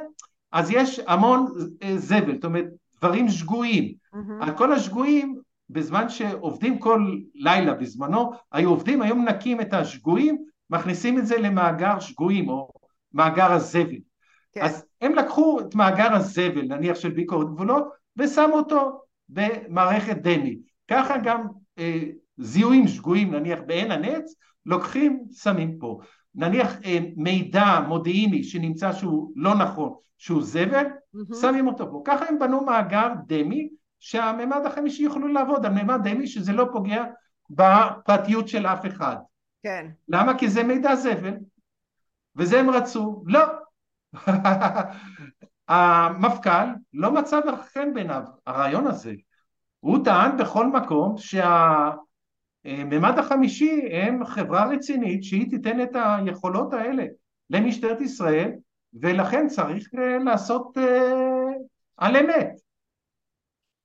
אז יש המון אה, זבל, זאת אומרת דברים שגויים. Mm-hmm. על כל השגויים, בזמן שעובדים כל לילה בזמנו, היו עובדים, היום מנקים את השגויים, מכניסים את זה למאגר שגויים, או מאגר הזבל. כן. אז הם לקחו את מאגר הזבל, נניח של ביקורת גבולות, ושמו אותו במערכת דמי. ככה גם אה, זיהויים שגויים, נניח בעין הנץ, לוקחים, שמים פה. נניח אה, מידע מודיעיני שנמצא שהוא לא נכון, שהוא זבל, mm-hmm. שמים אותו פה. ככה הם בנו מאגר דמי, שהממד החמישי יוכלו לעבוד על ממד דמי שזה לא פוגע בפרטיות של אף אחד. כן. למה? כי זה מידע זבל. וזה הם רצו. לא. המפכ"ל לא מצא חן בעיניו הרעיון הזה. הוא טען בכל מקום שהממד החמישי הם חברה רצינית שהיא תיתן את היכולות האלה למשטרת ישראל ולכן צריך אה, לעשות אה, על אמת.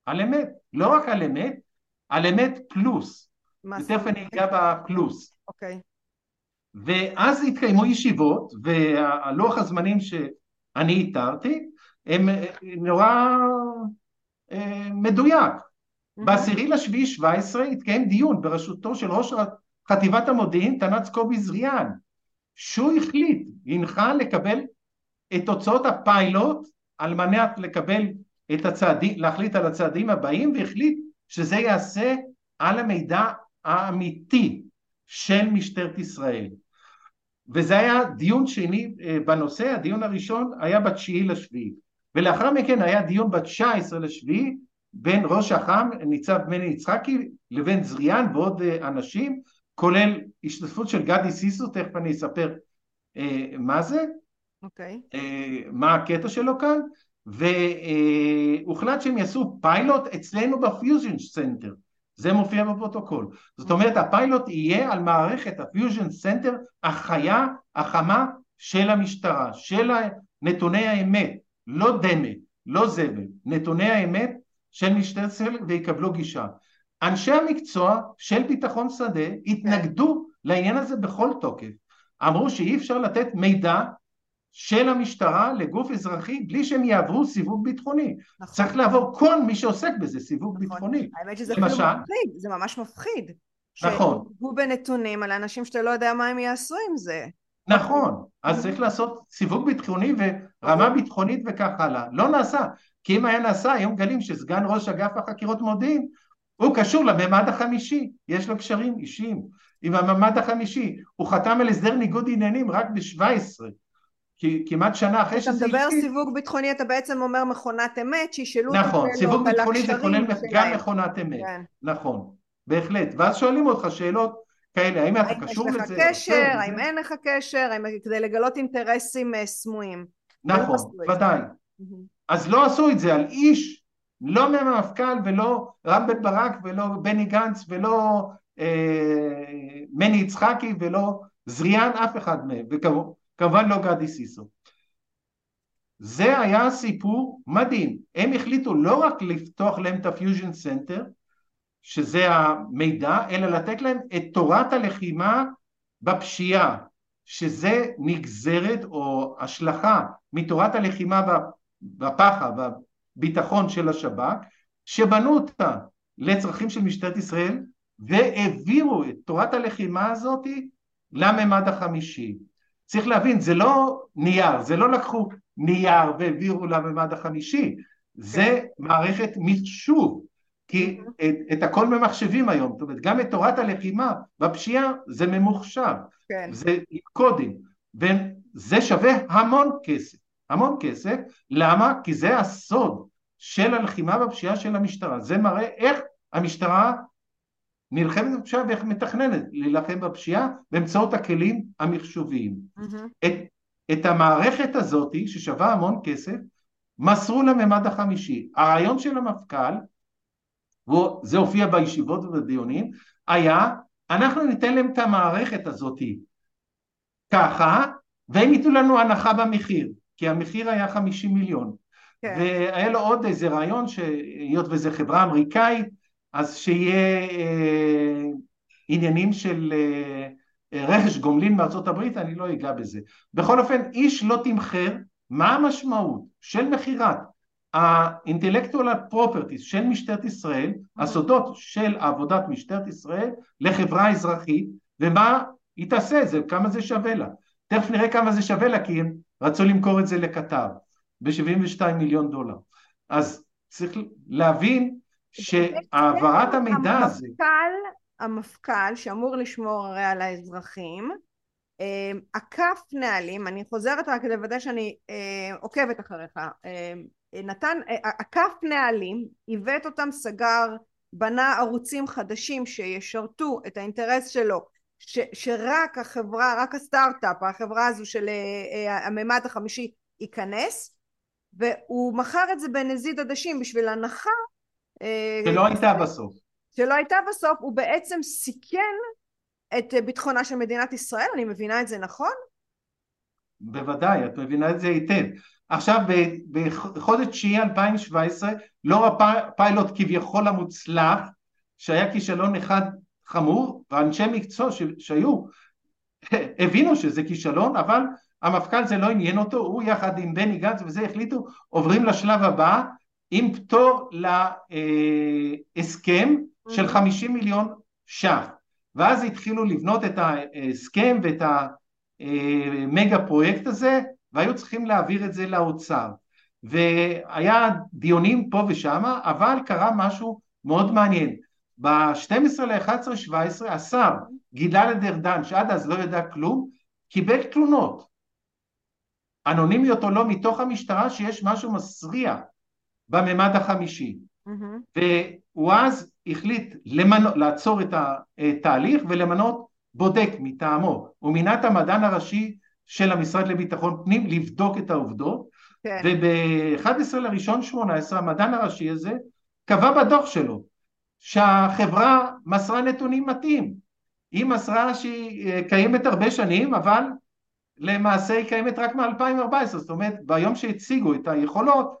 על אמת. לא רק על אמת, על אמת פלוס. ותכף אני אגע בפלוס. אוקיי. ואז התקיימו ישיבות, והלוח הזמנים שאני איתרתי, הם נורא אה, מדויק. בעשירי לשביעי 17 התקיים דיון בראשותו של ראש חטיבת המודיעין, תנ"צ קובי זריאן, שהוא החליט, הנחה לקבל את תוצאות הפיילוט על מנת לקבל את הצעדים, להחליט על הצעדים הבאים והחליט שזה יעשה על המידע האמיתי של משטרת ישראל. וזה היה דיון שני אה, בנושא, הדיון הראשון היה בתשיעי לשביעי, ולאחר מכן היה דיון בתשע עשרה לשביעי בין ראש אח"ם, ניצב מני יצחקי, לבין זריאן ועוד אה, אנשים, כולל השתתפות של גדי סיסו, תכף אני אספר אה, מה זה, okay. אוקיי. אה, מה הקטע שלו כאן, והוחלט שהם יעשו פיילוט אצלנו ב fusion center, זה מופיע בפרוטוקול. זאת אומרת הפיילוט יהיה על מערכת ה fusion center החיה, החמה של המשטרה, של נתוני האמת, לא דמה, לא זבל, נתוני האמת של משטרת ישראל ויקבלו גישה. אנשי המקצוע של ביטחון שדה התנגדו לעניין הזה בכל תוקף. אמרו שאי אפשר לתת מידע של המשטרה לגוף אזרחי בלי שהם יעברו סיווג ביטחוני. נכון. צריך לעבור כל מי שעוסק בזה סיווג נכון. ביטחוני. האמת שזה למשל... אפילו מפחיד, זה ממש מפחיד. נכון. שהוא בנתונים על אנשים שאתה לא יודע מה הם יעשו עם זה. נכון, אז צריך לעשות סיווג ביטחוני ורמה ביטחונית וכך הלאה. לא נעשה, כי אם היה נעשה, היום גלים שסגן ראש אגף החקירות מודיעין הוא קשור לממד החמישי, יש לו קשרים אישיים עם הממד החמישי, הוא חתם על הסדר ניגוד עניינים רק ב-17 כמעט שנה אחרי שזה התחיל. אתה מדבר סיווג ביטחוני, אתה בעצם אומר מכונת אמת, שישאלו את נכון, סיווג ביטחוני זה כולל גם מכונת אמת, כן. נכון, בהחלט, ואז שואלים אותך שאלות כאלה, האם אתה קשור לזה? האם יש לך קשר, האם אין לך קשר, כדי לגלות אינטרסים אה, סמויים. נכון, ודאי. אז לא עשו את זה על איש, לא מהמפכ"ל ולא רם בן ברק ולא בני גנץ ולא אה, מני יצחקי ולא זריאן, אף אחד מהם, וכמובן לא גדי סיסו. זה היה סיפור מדהים. הם החליטו לא רק לפתוח להם את ה fusion center, שזה המידע, אלא לתת להם את תורת הלחימה בפשיעה, שזה נגזרת או השלכה מתורת הלחימה בפח"ע, בביטחון של השב"כ, שבנו אותה לצרכים של משטרת ישראל והעבירו את תורת הלחימה הזאת לממד החמישי. צריך להבין, זה לא נייר, זה לא לקחו נייר והעבירו לממד החמישי, זה כן. מערכת מחשוב, כי את, את הכל ממחשבים היום, זאת אומרת גם את תורת הלחימה בפשיעה זה ממוחשב, כן. זה קודים, וזה שווה המון כסף. המון כסף, למה? כי זה הסוד של הלחימה בפשיעה של המשטרה, זה מראה איך המשטרה נלחמת בפשיעה ואיך מתכננת להילחם בפשיעה באמצעות הכלים המחשוביים. Mm-hmm. את, את המערכת הזאת ששווה המון כסף מסרו לממד החמישי. הרעיון של המפכ"ל, וזה הופיע בישיבות ובדיונים, היה אנחנו ניתן להם את המערכת הזאת ככה והם ייתנו לנו הנחה במחיר. כי המחיר היה 50 מיליון. כן. והיה לו עוד איזה רעיון שהיות וזו חברה אמריקאית, אז שיהיה אה, עניינים של אה, רכש גומלין מארצות הברית, אני לא אגע בזה. בכל אופן, איש לא תמחר מה המשמעות של מכירת האינטלקטואל פרופרטיס של משטרת ישראל, הסודות של עבודת משטרת ישראל לחברה אזרחית, ומה היא תעשה את זה, כמה זה שווה לה. תכף נראה כמה זה שווה לה, כי הם רצו למכור את זה לקטר ב-72 מיליון דולר. אז צריך להבין שהעברת המידע הזה... המפכ"ל, המפכ"ל שאמור לשמור הרי על האזרחים, עקף נהלים, אני חוזרת רק לוודא שאני עוקבת אחריך, נתן, עקף נהלים, עיוות אותם, סגר, בנה ערוצים חדשים שישרתו את האינטרס שלו ש, שרק החברה, רק הסטארט-אפ, החברה הזו של הממד החמישי ייכנס והוא מכר את זה בנזיד עדשים בשביל הנחה שלא הייתה בסוף שלא הייתה בסוף, הוא בעצם סיכן את ביטחונה של מדינת ישראל, אני מבינה את זה נכון? בוודאי, את מבינה את זה היטב. עכשיו בחודש תשיעי 2017 לא הפיילוט כביכול המוצלח שהיה כישלון אחד חמור ואנשי מקצוע שהיו הבינו שזה כישלון אבל המפכ"ל זה לא עניין אותו הוא יחד עם בני גנץ וזה החליטו עוברים לשלב הבא עם פטור להסכם של 50 מיליון ש"ח. ואז התחילו לבנות את ההסכם ואת המגה פרויקט הזה והיו צריכים להעביר את זה לאוצר. והיה דיונים פה ושם אבל קרה משהו מאוד מעניין. ב-12 ל-11 17 השר גלעד ארדן שעד אז לא ידע כלום קיבל תלונות. אנונימיות או לא מתוך המשטרה שיש משהו מסריח בממד החמישי. Mm-hmm. והוא אז החליט למנו, לעצור את התהליך ולמנות בודק מטעמו. הוא מינה את המדען הראשי של המשרד לביטחון פנים לבדוק את העובדות. כן. וב-11 לראשון 18 המדען הראשי הזה קבע בדוח שלו שהחברה מסרה נתונים מתאים. היא מסרה שהיא אה, קיימת הרבה שנים אבל למעשה היא קיימת רק מ-2014 זאת אומרת ביום שהציגו את היכולות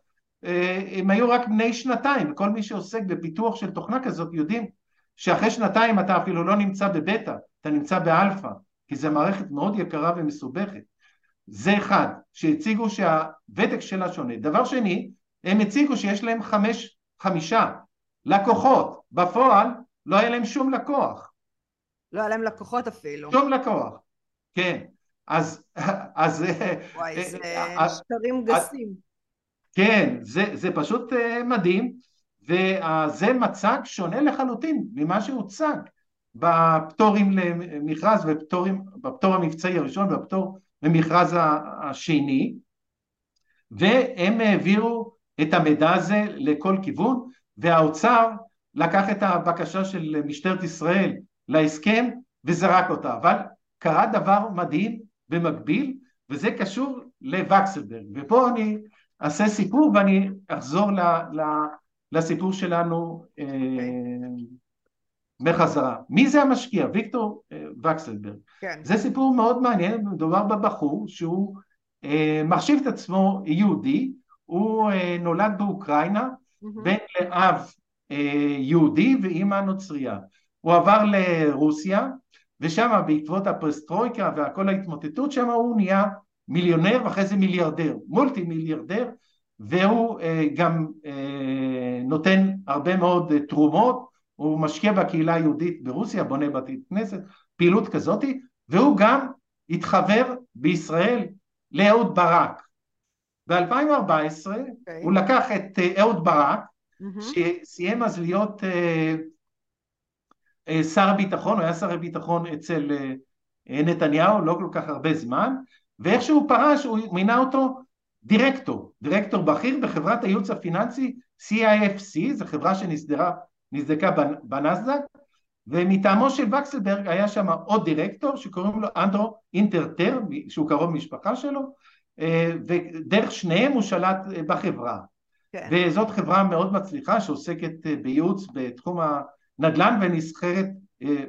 הם היו רק בני שנתיים וכל מי שעוסק בפיתוח של תוכנה כזאת יודעים שאחרי שנתיים אתה אפילו לא נמצא בבטא אתה נמצא באלפא כי זו מערכת מאוד יקרה ומסובכת. זה אחד, שהציגו שהוותק שלה שונה. דבר שני, הם הציגו שיש להם חמש, חמישה לקוחות. בפועל לא היה להם שום לקוח. לא היה להם לקוחות אפילו. שום לקוח, כן. אז... אז וואי, זה אה, אה, שקרים גסים. כן, זה, זה פשוט אה, מדהים, וזה מצג שונה לחלוטין ממה שהוצג. בפטורים למכרז ופטורים, בפטור המבצעי הראשון והפטור למכרז השני והם העבירו את המידע הזה לכל כיוון והאוצר לקח את הבקשה של משטרת ישראל להסכם וזרק אותה אבל קרה דבר מדהים במקביל וזה קשור לווקסלברג ופה אני אעשה סיפור ואני אחזור ל, ל, לסיפור שלנו. אה, בחזרה. מי זה המשקיע? ויקטור אה, וקסלברג. כן. זה סיפור מאוד מעניין, מדובר בבחור שהוא אה, מחשיב את עצמו יהודי, הוא אה, נולד באוקראינה, mm-hmm. בן לאב אה, יהודי ואימא נוצרייה. הוא עבר לרוסיה, ושם בעקבות הפרסטרויקה וכל ההתמוטטות שם הוא נהיה מיליונר ואחרי זה מיליארדר, מולטי מיליארדר, והוא אה, גם אה, נותן הרבה מאוד אה, תרומות הוא משקיע בקהילה היהודית ברוסיה, בונה בתי כנסת, פעילות כזאת, והוא גם התחבר בישראל לאהוד ברק. ב-2014 okay. אוקיי. הוא לקח את אה, אהוד ברק, mm-hmm. שסיים אז להיות uh, uh, שר הביטחון, הוא היה שר הביטחון אצל uh, נתניהו לא כל כך הרבה זמן, ואיך שהוא פרש הוא מינה אותו דירקטור, דירקטור בכיר בחברת הייעוץ הפיננסי CIFC, זו חברה שנסדרה נזדקה בנסדק ומטעמו של וקסלברג היה שם עוד דירקטור שקוראים לו אנדרו אינטרטר שהוא קרוב משפחה שלו אה, ודרך שניהם הוא שלט אה, בחברה כן. וזאת חברה מאוד מצליחה שעוסקת אה, בייעוץ בתחום הנדל"ן ונסחרת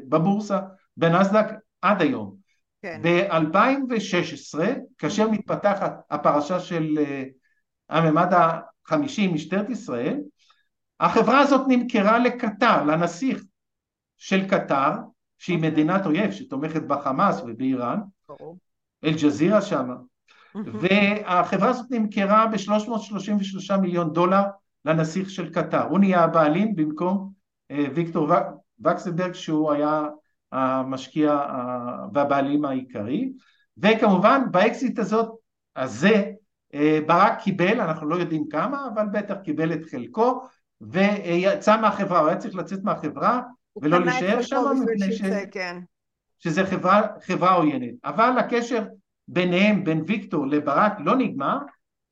בבורסה בנסדק עד היום. כן. ב-2016 כאשר מתפתחת הפרשה של הממד החמישי משטרת ישראל החברה הזאת נמכרה לקטר, לנסיך של קטר, שהיא אוקיי. מדינת אויב שתומכת בחמאס ובאיראן, אל-ג'זירה שמה, והחברה הזאת נמכרה ב-333 מיליון דולר לנסיך של קטר, הוא נהיה הבעלים במקום אה, ויקטור וקסלברג שהוא היה המשקיע והבעלים העיקרי, וכמובן באקזיט הזאת, הזה, אה, ברק קיבל, אנחנו לא יודעים כמה, אבל בטח קיבל את חלקו, ויצא מהחברה, הוא היה צריך לצאת מהחברה ולא להישאר שם מפני ש... כן. שזה חברה, חברה עוינת. אבל הקשר ביניהם, בין ויקטור לברק לא נגמר,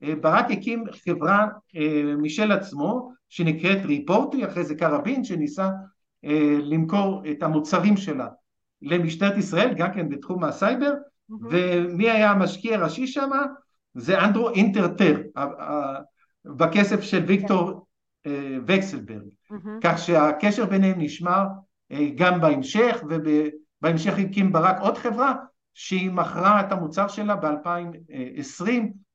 אה, ברק הקים חברה אה, משל עצמו שנקראת ריפורטי, אחרי זה קרבין שניסה למכור את המוצרים שלה למשטרת ישראל, גם כן בתחום הסייבר, mm-hmm. ומי היה המשקיע הראשי שם? זה אנדרו אינטרטר, בכסף של ויקטור וקסלברג, mm-hmm. כך שהקשר ביניהם נשמר גם בהמשך, ובהמשך הקים ברק עוד חברה שהיא מכרה את המוצר שלה ב-2020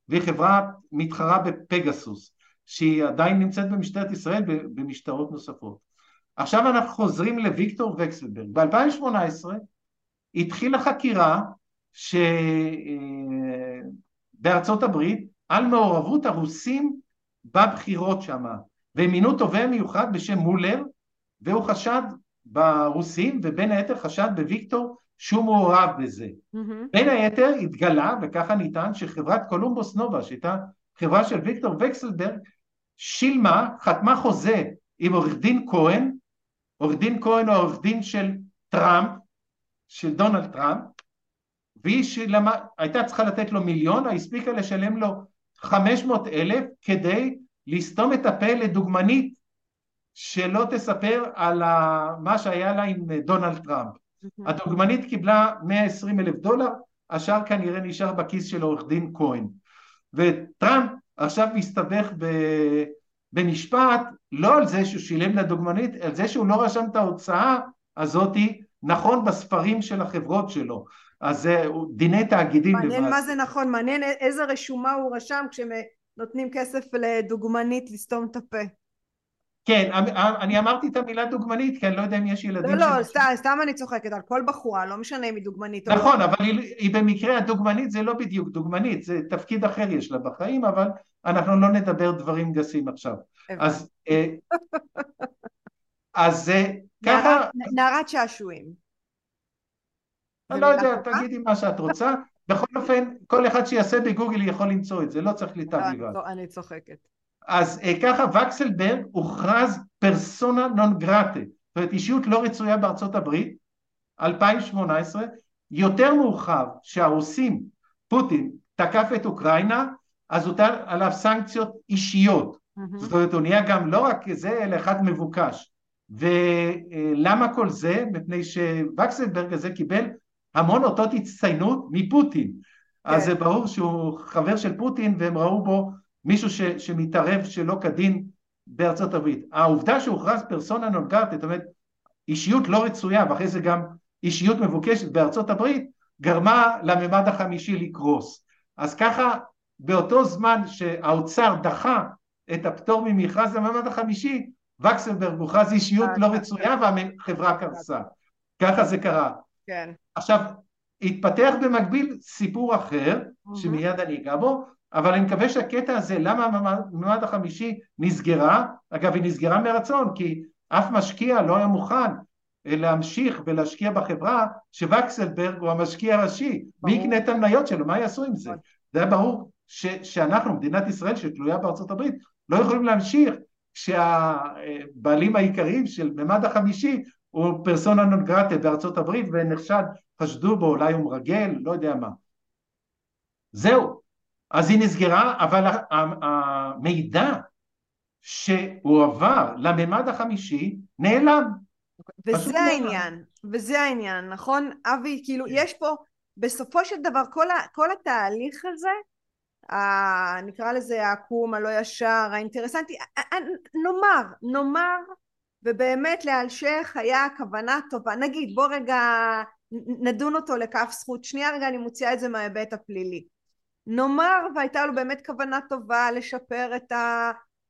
והיא חברה מתחרה בפגסוס שהיא עדיין נמצאת במשטרת ישראל במשטרות נוספות. עכשיו אנחנו חוזרים לוויקטור וקסלברג. ב-2018 התחילה חקירה שבארצות הברית על מעורבות הרוסים בבחירות שם והם מינו תובע מיוחד בשם מולר והוא חשד ברוסים ובין היתר חשד בוויקטור שהוא מעורב בזה. Mm-hmm. בין היתר התגלה, וככה נטען, שחברת קולומבוס נובה, שהייתה חברה של ויקטור וקסלברג, שילמה, חתמה חוזה עם עורך דין כהן, עורך דין כהן הוא עורך דין של טראמפ, של דונלד טראמפ, והיא שילמה, הייתה צריכה לתת לו מיליון, הספיקה לשלם לו חמש מאות אלף כדי לסתום את הפה לדוגמנית שלא תספר על מה שהיה לה עם דונלד טראמפ. הדוגמנית קיבלה 120 אלף דולר, השאר כנראה נשאר בכיס של עורך דין כהן. וטראמפ עכשיו מסתבך ב... במשפט לא על זה שהוא שילם לדוגמנית, על זה שהוא לא רשם את ההוצאה הזאתי נכון בספרים של החברות שלו. אז דיני תאגידים. מעניין מה זה נכון, מעניין איזה רשומה הוא רשם כשנותנים כסף לדוגמנית לסתום את הפה. כן, אני אמרתי את המילה דוגמנית כי אני לא יודע אם יש ילדים... לא, לא, סתם, אני צוחקת, על כל בחורה, לא משנה אם היא דוגמנית או לא. נכון, אבל היא, במקרה הדוגמנית זה לא בדיוק דוגמנית, זה תפקיד אחר יש לה בחיים, אבל אנחנו לא נדבר דברים גסים עכשיו. אז... אה, אז אה, ככה... נערת שעשועים. אני לא יודע, תגידי מה שאת רוצה. בכל אופן, כל אחד שיעשה בגוגל יכול למצוא את זה, לא צריך לתג לבד. לא, אני צוחקת. אז אה, ככה וקסלברג הוכרז פרסונה נון גרטה, זאת אומרת אישיות לא רצויה בארצות הברית, 2018, יותר מאוחר שהרוסים, פוטין, תקף את אוקראינה, אז הוטל עליו סנקציות אישיות, mm-hmm. זאת אומרת הוא נהיה גם לא רק זה, אלא אחד מבוקש. ולמה כל זה? מפני שווקסלברג הזה קיבל המון אותות הצטיינות מפוטין. כן. אז זה ברור שהוא חבר של פוטין והם ראו בו מישהו ש, שמתערב שלא כדין בארצות הברית. העובדה שהוכרז פרסונה נון קרטה, זאת אומרת אישיות לא רצויה ואחרי זה גם אישיות מבוקשת בארצות הברית, גרמה לממד החמישי לקרוס. אז ככה באותו זמן שהאוצר דחה את הפטור ממכרז לממד החמישי, וקסלברג הוכרז אישיות לא רצויה והחברה קרסה. ככה זה קרה. כן. עכשיו, התפתח במקביל סיפור אחר, שמיד אני אגע בו, אבל אני מקווה שהקטע הזה, למה הממד החמישי נסגרה, אגב היא נסגרה מרצון כי אף משקיע לא היה מוכן להמשיך ולהשקיע בחברה שווקסלברג הוא המשקיע הראשי, מי יקנה את המניות שלו, מה יעשו עם זה? זה היה ברור ש, שאנחנו, מדינת ישראל שתלויה בארצות הברית, לא יכולים להמשיך כשהבעלים העיקריים של ממד החמישי הוא פרסונה נון גרטה בארצות הברית ונחשד, חשדו בו, אולי הוא מרגל, לא יודע מה. זהו, אז היא נסגרה, אבל המידע שהועבר לממד החמישי נעלם. וזה העניין, נעלם. וזה העניין, נכון? אבי, כאילו, כן. יש פה, בסופו של דבר, כל, ה, כל התהליך הזה, ה, נקרא לזה העקום, הלא ישר, האינטרסנטי, נאמר, נאמר, ובאמת לאלשך היה כוונה טובה, נגיד, בוא רגע נדון אותו לכף זכות, שנייה רגע אני מוציאה את זה מההיבט הפלילי. נאמר והייתה לו באמת כוונה טובה לשפר את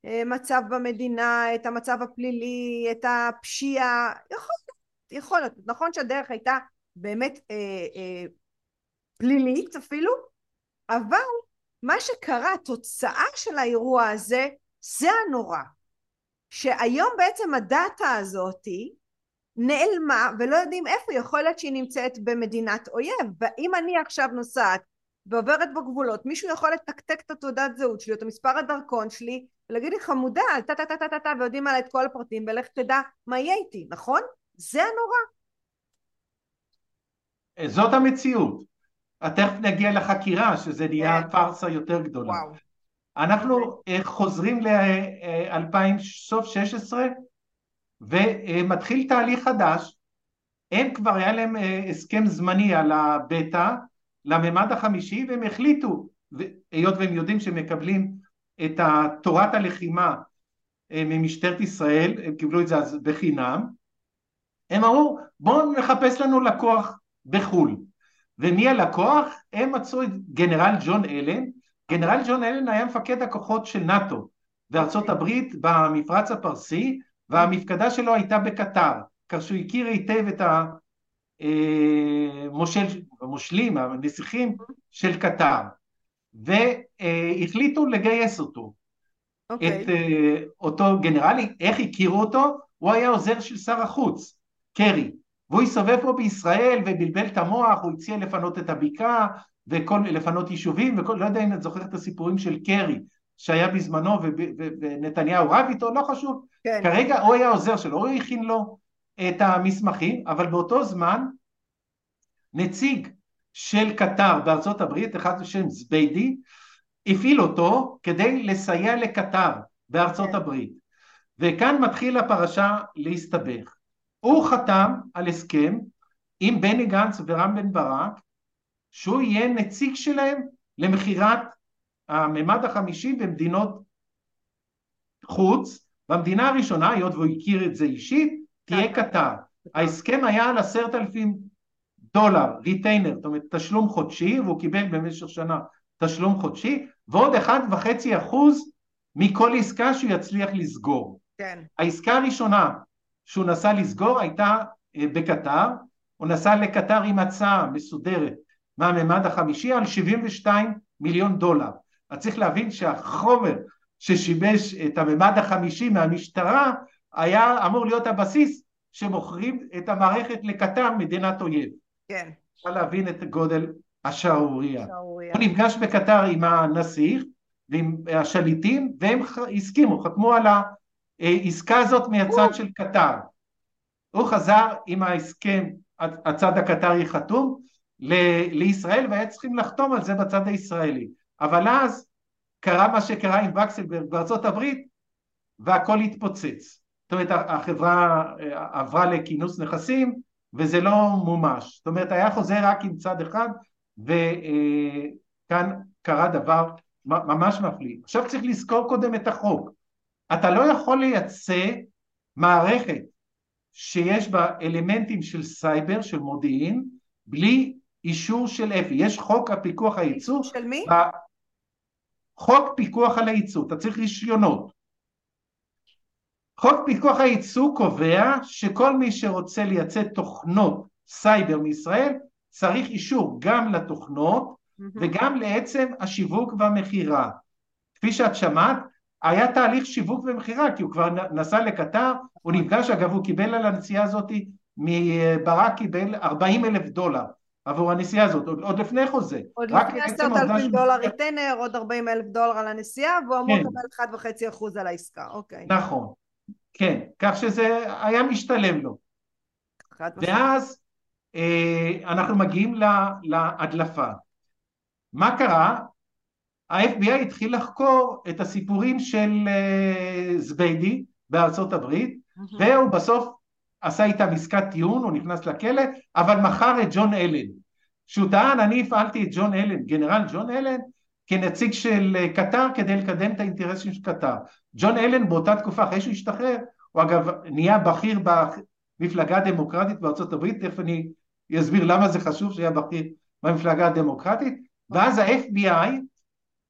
המצב במדינה, את המצב הפלילי, את הפשיעה, יכול להיות, יכול להיות, נכון שהדרך הייתה באמת אה, אה, פלילית אפילו, אבל מה שקרה, התוצאה של האירוע הזה, זה הנורא. שהיום בעצם הדאטה הזאתי נעלמה ולא יודעים איפה, יכול להיות שהיא נמצאת במדינת אויב, ואם אני עכשיו נוסעת ועוברת בגבולות, מישהו יכול לתקתק את התעודת זהות שלי, או את המספר הדרכון שלי, ולהגיד לי חמודה, טה טה טה טה טה טה, ויודעים עליי את כל הפרטים, ולך תדע מה יהיה איתי, נכון? זה הנורא. זאת המציאות. תכף נגיע לחקירה, שזה נהיה כן. פארסה יותר גדולה. וואו. אנחנו אוקיי. חוזרים ל-2000, 16, ומתחיל תהליך חדש. הם כבר היה להם הסכם זמני על הבטא לממד החמישי, והם החליטו, היות והם יודעים שהם מקבלים את תורת הלחימה ממשטרת ישראל, הם קיבלו את זה אז בחינם, הם אמרו בואו נחפש לנו לקוח בחו"ל. ומי הלקוח? הם מצאו את גנרל ג'ון אלן, גנרל ג'ון אלן היה מפקד הכוחות של נאט"ו בארצות הברית במפרץ הפרסי והמפקדה שלו הייתה בקטר, כך שהוא הכיר היטב את המושלים, הנסיכים של קטר והחליטו לגייס אותו. Okay. אוקיי. את uh, אותו גנרלי, איך הכירו אותו? הוא היה עוזר של שר החוץ, קרי, והוא הסתובב פה בישראל ובלבל את המוח, הוא הציע לפנות את הבקעה ולפנות יישובים, וכל, לא יודע אם את זוכרת את הסיפורים של קרי, שהיה בזמנו ונתניהו רב איתו, לא חשוב, כן. כרגע הוא היה עוזר שלו, הוא הכין לו את המסמכים, אבל באותו זמן נציג של קטר בארצות הברית, אחד בשם זביידי, הפעיל אותו כדי לסייע לקטר בארצות כן. הברית. וכאן מתחיל הפרשה להסתבך. הוא חתם על הסכם עם בני גנץ ורם בן ברק שהוא יהיה נציג שלהם למכירת הממד החמישי במדינות חוץ, במדינה הראשונה, היות והוא הכיר את זה אישית, תהיה. קטר. ההסכם היה על עשרת אלפים דולר, retainer, זאת אומרת תשלום חודשי, והוא קיבל במשך שנה תשלום חודשי, ועוד אחד וחצי אחוז מכל עסקה שהוא יצליח לסגור. כן. העסקה הראשונה שהוא נסע לסגור הייתה אה, בקטר, הוא נסע לקטר עם הצעה מסודרת מהממד החמישי על 72 מיליון דולר. אז צריך להבין שהחומר ששימש את הממד החמישי מהמשטרה היה אמור להיות הבסיס שמוכרים את המערכת לקטר מדינת אויב. כן. אפשר להבין את גודל השערורייה. הוא נפגש בקטר עם הנסיך ועם השליטים והם הסכימו, חתמו על העסקה הזאת מהצד של קטר. הוא חזר עם ההסכם, הצד הקטרי חתום, לישראל והיה צריכים לחתום על זה בצד הישראלי. אבל אז קרה מה שקרה עם וקסלברג בארצות הברית והכל התפוצץ. זאת אומרת החברה אה, עברה לכינוס נכסים וזה לא מומש. זאת אומרת היה חוזה רק עם צד אחד וכאן אה, קרה דבר ממש מפליא. עכשיו צריך לזכור קודם את החוק. אתה לא יכול לייצא מערכת שיש בה אלמנטים של סייבר, של מודיעין, בלי אישור של אפי. יש חוק הפיקוח הייצוא. של מי? חוק פיקוח על הייצוא, אתה צריך רישיונות. חוק פיקוח הייצוא קובע שכל מי שרוצה לייצא תוכנות סייבר מישראל צריך אישור גם לתוכנות mm-hmm. וגם לעצם השיווק והמכירה. כפי שאת שמעת, היה תהליך שיווק ומכירה כי הוא כבר נסע לקטר, הוא נפגש, אגב הוא קיבל על הנסיעה הזאת מברק קיבל 40 אלף דולר עבור הנסיעה הזאת, עוד, עוד לפני חוזה. עוד לפני עשרת אלפים דולר ריטנר, עוד 40 אלף דולר על הנסיעה, והוא אמור כן. לקבל 1.5 אחוז על העסקה, אוקיי. נכון, כן, כך שזה היה משתלם לו. ואז אה, אנחנו מגיעים לה, להדלפה. מה קרה? ה-FBI התחיל לחקור את הסיפורים של אה, זביידי בארצות הברית, והוא בסוף עשה איתם עסקת טיעון, הוא נכנס לכלא, אבל מכר את ג'ון אלן. שהוא טען, אני הפעלתי את ג'ון אלן, גנרל ג'ון אלן, כנציג של אה, קטר כדי לקדם את האינטרסים של קטר. ג'ון אלן באותה תקופה, אחרי שהוא השתחרר, הוא אגב נהיה בכיר במפלגה הדמוקרטית בארצות הברית, תכף אני אסביר למה זה חשוב שהיה בכיר במפלגה הדמוקרטית, ואז ה-FBI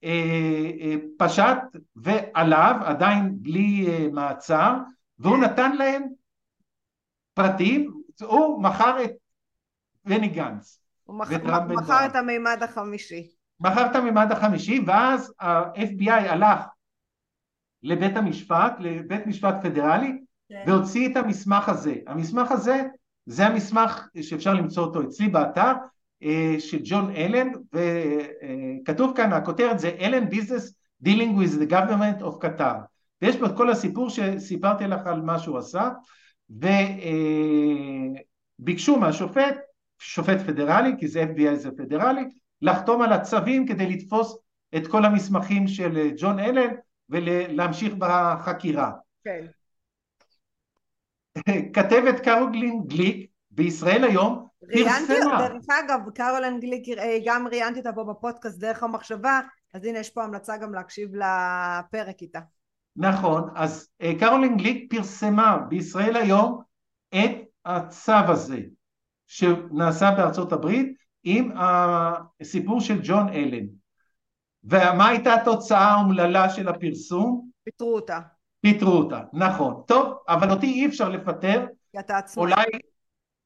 אה, אה, פשט ועליו, עדיין בלי מעצר, והוא נתן להם פרטים, הוא מכר את בני גנץ. הוא מכר את המימד החמישי. מכר את המימד החמישי, ואז ה-FBI הלך לבית המשפט, לבית משפט פדרלי, כן. והוציא את המסמך הזה. המסמך הזה, זה המסמך שאפשר למצוא אותו אצלי באתר, אה, של ג'ון אלן, וכתוב כאן, הכותרת זה אלן ביזנס dealing with the government of Qatar. ויש פה את כל הסיפור שסיפרתי לך על מה שהוא עשה, וביקשו מהשופט שופט פדרלי, כי זה FBI זה פדרלי, לחתום על הצווים כדי לתפוס את כל המסמכים של אה, ג'ון אלן ולהמשיך בחקירה. כן. כתבת קרולין גליק בישראל היום ראיינתי, דרך אגב, קרולין גליק, אה, גם ראיינתי אותה פה בפודקאסט דרך המחשבה, אז הנה יש פה המלצה גם להקשיב לפרק איתה. נכון, אז אה, קרולין גליק פרסמה בישראל היום את הצו הזה שנעשה בארצות הברית עם הסיפור של ג'ון אלן. ומה הייתה התוצאה האומללה של הפרסום? פיטרו אותה. פיטרו אותה, נכון. טוב, אבל אותי אי אפשר לפטר. אתה עצמאי. אולי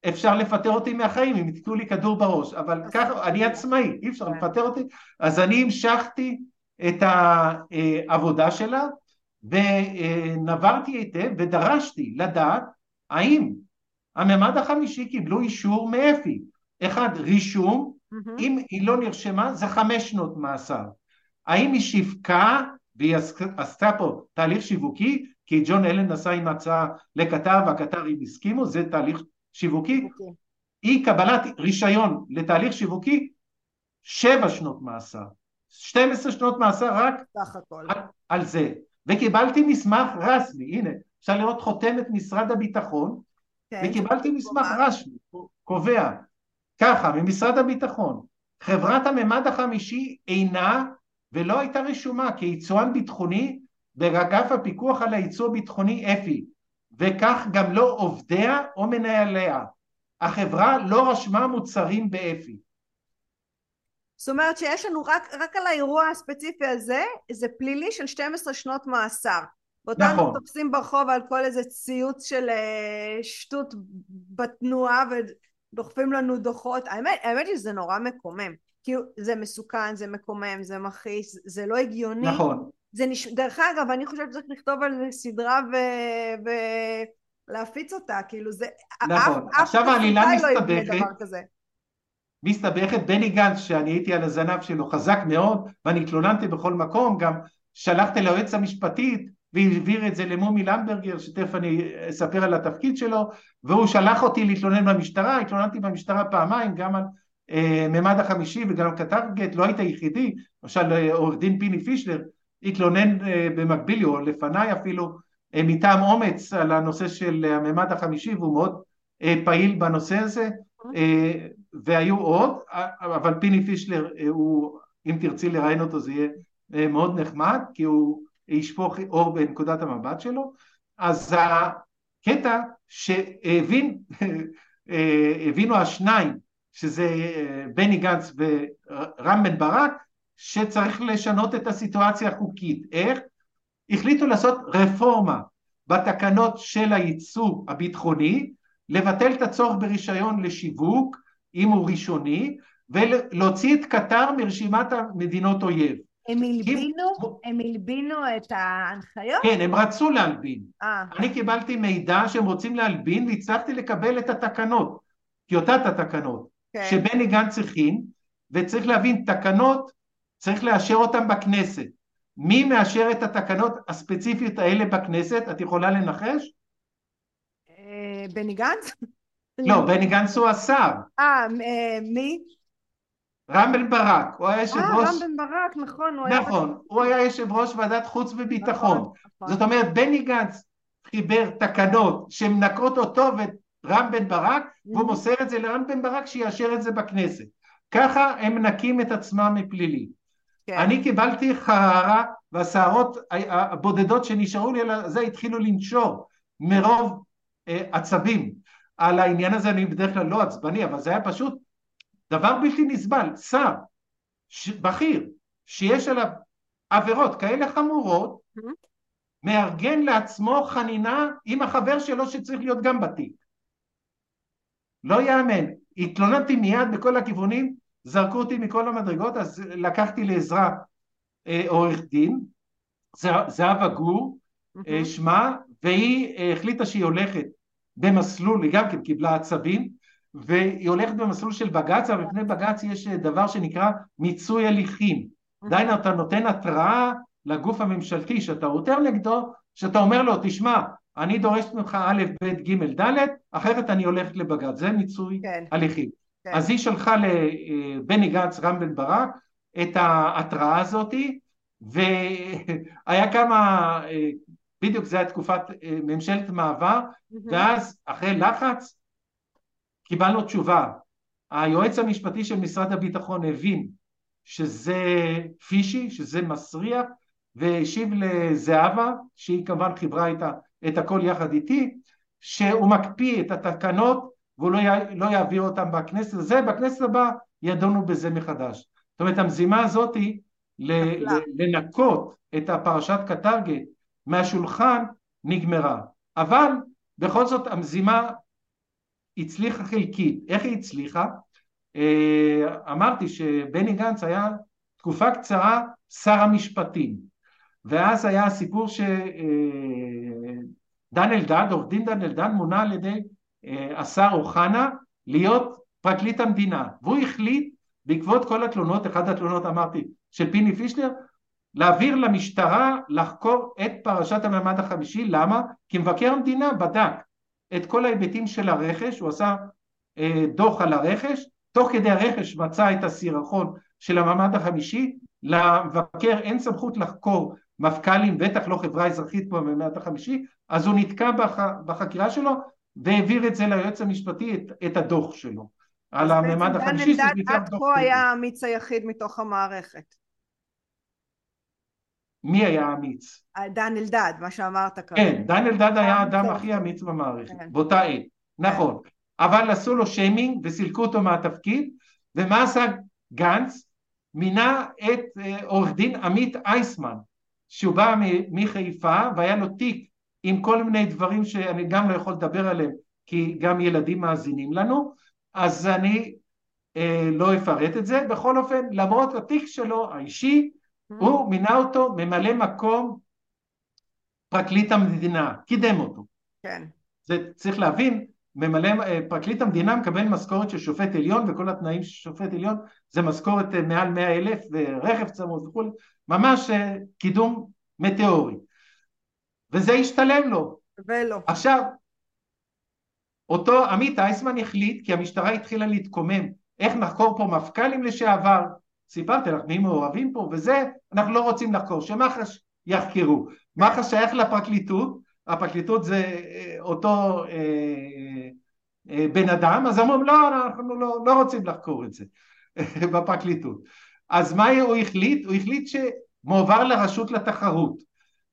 אפשר לפטר אותי מהחיים אם יתקעו לי כדור בראש, אבל ככה, אני עצמאי, אי אפשר כן. לפטר אותי. אז אני המשכתי את העבודה שלה ונברתי היטב ודרשתי לדעת האם הממד החמישי קיבלו אישור מאפי. אחד, רישום, mm-hmm. אם היא לא נרשמה זה חמש שנות מאסר. האם היא שיווקה והיא עשתה פה תהליך שיווקי, כי ג'ון אלן נסע עם הצעה לקטר והקטרים הסכימו, זה תהליך שיווקי. Okay. אי קבלת רישיון לתהליך שיווקי, שבע שנות מאסר. 12 שנות מאסר רק על, על זה. וקיבלתי מסמך רסמי, הנה, אפשר לראות חותמת משרד הביטחון, כן, וקיבלתי מסמך רשמי, קובע, ככה, ממשרד הביטחון, חברת הממד החמישי אינה ולא הייתה רשומה כיצואן ביטחוני באגף הפיקוח על הייצוא הביטחוני אפי, וכך גם לא עובדיה או מנהליה. החברה לא רשמה מוצרים באפי. זאת אומרת שיש לנו רק, רק על האירוע הספציפי הזה, זה פלילי של 12 שנות מאסר. ואותנו נכון. תופסים ברחוב על כל איזה ציוץ של uh, שטות בתנועה ודוחפים לנו דוחות. האמת, האמת היא שזה נורא מקומם. כאילו זה מסוכן, זה מקומם, זה מכעיס, זה לא הגיוני. נכון. זה נש... דרך אגב, אני חושבת שצריך לכתוב על זה סדרה ו... ולהפיץ אותה, כאילו זה... נכון. אף, עכשיו העלילה לא מסתבכת. לא מסתבכת, בני גנץ, שאני הייתי על הזנב שלו חזק מאוד, ואני התלוננתי בכל מקום, גם שלחתי ליועץ המשפטית, והעביר את זה למומי למברגר, שתכף אני אספר על התפקיד שלו, והוא שלח אותי להתלונן במשטרה, התלוננתי במשטרה פעמיים, גם על אה, ממד החמישי וגם כתב גט, לא היית יחידי, למשל אה, עורך דין פיני פישלר התלונן אה, במקביל, או לפניי אפילו, מטעם אומץ על הנושא של הממד החמישי והוא מאוד פעיל בנושא הזה והיו עוד, אבל פיני פישלר הוא, אם תרצי לראיין אותו זה יהיה מאוד נחמד כי הוא ישפוך אור בנקודת המבט שלו, אז הקטע שהבינו השניים שזה אה, בני גנץ ורם בן ברק, שצריך לשנות את הסיטואציה החוקית. איך? החליטו לעשות רפורמה בתקנות של הייצוא הביטחוני, לבטל את הצורך ברישיון לשיווק, אם הוא ראשוני, ולהוציא את קטר מרשימת המדינות אויב. הם הלבינו, הם הלבינו את ההנחיות? כן, הם רצו להלבין. 아. אה. אני קיבלתי מידע שהם רוצים להלבין והצלחתי לקבל את התקנות, טיוטת התקנות. כן. שבני גנץ הכין, וצריך להבין, תקנות, צריך לאשר אותן בכנסת. מי מאשר את התקנות הספציפיות האלה בכנסת? את יכולה לנחש? אה, בני גנץ? לא, בני גנץ הוא השר. אה, אה מי? רם בן ברק, הוא היה יושב ראש... אה, רם בן ברק, נכון. הוא נכון, היה... הוא היה יושב ראש ועדת חוץ וביטחון. נכון, נכון. זאת אומרת, בני גנץ חיבר תקנות שמנקות אותו ואת רם בן ברק, והוא mm-hmm. מוסר את זה לרם בן ברק שיאשר את זה בכנסת. ככה הם מנקים את עצמם מפלילי. כן. אני קיבלתי חררה והשערות הבודדות שנשארו לי על זה התחילו לנשור מרוב אה, עצבים. על העניין הזה אני בדרך כלל לא עצבני, אבל זה היה פשוט דבר בלתי נסבל. שר, ש... בכיר, שיש עליו עבירות כאלה חמורות. מארגן לעצמו חנינה עם החבר שלו שצריך להיות גם בתיק. לא יאמן. התלוננתי מיד בכל הכיוונים, זרקו אותי מכל המדרגות, אז לקחתי לעזרה אה, עורך דין, זהבה גור, אה, שמה, והיא אה, החליטה שהיא הולכת במסלול, היא גם כן קיבלה עצבים, והיא הולכת במסלול של בג"ץ, אבל בפני בג"ץ יש אה, דבר שנקרא מיצוי הליכים. דהיינו אתה נותן התראה לגוף הממשלתי שאתה עותר נגדו, שאתה אומר לו, תשמע, אני דורשת ממך א', ב', ג', ד', אחרת אני הולכת לבג"ץ, זה מיצוי כן. הליכים. כן. אז היא שלחה לבני גנץ, רם בן ברק, את ההתראה הזאתי, והיה כמה, בדיוק זה היה תקופת ממשלת מעבר, ואז אחרי לחץ קיבלנו תשובה. היועץ המשפטי של משרד הביטחון הבין שזה פישי, שזה מסריח, והשיב לזהבה, שהיא כמובן חיברה את, ה, את הכל יחד איתי, שהוא מקפיא את התקנות והוא לא, י, לא יעביר אותן בכנסת הזה, בכנסת הבאה ידונו בזה מחדש. זאת אומרת המזימה הזאת היא לנקות את הפרשת קטרגט מהשולחן נגמרה. אבל בכל זאת המזימה הצליחה חלקית. איך היא הצליחה? אה, אמרתי שבני גנץ היה תקופה קצרה שר המשפטים ואז היה הסיפור שדן אלדד, עורך דין דן אלדד מונה על ידי אה, השר אוחנה להיות פרקליט המדינה והוא החליט בעקבות כל התלונות, אחת התלונות אמרתי של פיני פישלר, להעביר למשטרה לחקור את פרשת המעמד החמישי, למה? כי מבקר המדינה בדק את כל ההיבטים של הרכש, הוא עשה אה, דוח על הרכש, תוך כדי הרכש מצא את הסירחון של המעמד החמישי, למבקר אין סמכות לחקור מפכ"לים, בטח לא חברה אזרחית פה במעמד החמישי, אז הוא נתקע בח, בחקירה שלו והעביר את זה ליועץ המשפטי, את, את הדוח שלו על המעמד החמישי. אז בעצם דן אלדד עד כה היה האמיץ היחיד מתוך המערכת. מי היה האמיץ? דן אלדד, מה שאמרת כרגע. כן, דן אלדד היה האדם הכי אמיץ במערכת, כן. באותה עת, נכון. כן. אבל עשו לו שיימינג וסילקו אותו מהתפקיד, ומה עשה גנץ? מינה את אה, עורך דין עמית אייסמן, שהוא בא מחיפה והיה לו תיק עם כל מיני דברים שאני גם לא יכול לדבר עליהם כי גם ילדים מאזינים לנו, אז אני אה, לא אפרט את זה. בכל אופן, למרות התיק שלו האישי. הוא מינה אותו ממלא מקום פרקליט המדינה, קידם אותו. כן. זה צריך להבין, ממלא, אה, פרקליט המדינה מקבל משכורת של שופט עליון וכל התנאים של שופט עליון זה משכורת אה, מעל מאה אלף ורכב צמוד וכולי, ממש אה, קידום מטאורי. וזה השתלם לו. ולא. עכשיו, אותו עמית אייסמן החליט, כי המשטרה התחילה להתקומם, איך נחקור פה מפכ"לים לשעבר, סיפרתי לך מי מעורבים פה וזה, אנחנו לא רוצים לחקור, שמח"ש יחקרו. מח"ש שייך לפרקליטות, הפרקליטות זה אה, אותו אה, אה, בן אדם, אז אמרו לא, אנחנו לא, לא רוצים לחקור את זה בפרקליטות. אז מה הוא החליט? הוא החליט שמועבר לרשות לתחרות.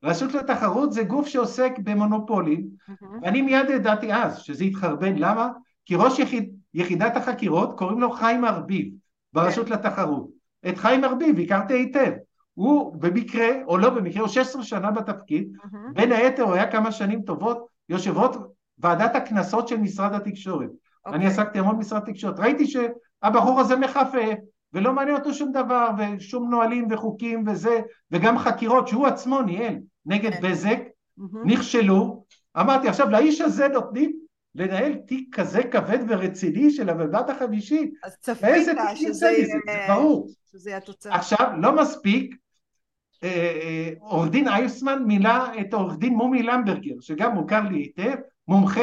רשות לתחרות זה גוף שעוסק במונופולים, mm-hmm. ואני מיד ידעתי אז שזה התחרבן, למה? כי ראש יחיד, יחידת החקירות קוראים לו חיים ארביב ברשות כן. לתחרות. את חיים ארביב הכרתי היטב, הוא במקרה, או לא במקרה, הוא 16 שנה בתפקיד, mm-hmm. בין היתר הוא היה כמה שנים טובות יושב ראש ועדת הקנסות של משרד התקשורת. Okay. אני אוקיי. עסקתי המון במשרד התקשורת, ראיתי שהבחור הזה מחפף ולא מעניין אותו שום דבר ושום נהלים וחוקים וזה וגם חקירות שהוא עצמו ניהל נגד okay. כן. בזק, mm-hmm. נכשלו, אמרתי עכשיו לאיש הזה נותנים לנהל תיק כזה כבד ורציני של המבט החמישי, אז צפית שזה יהיה... ברור. שזה יהיה התוצאה. עכשיו, לא מספיק, אה, אה, עורך דין אייסמן מילה את עורך דין מומי למברגר, שגם מוכר לי היטב, מומחה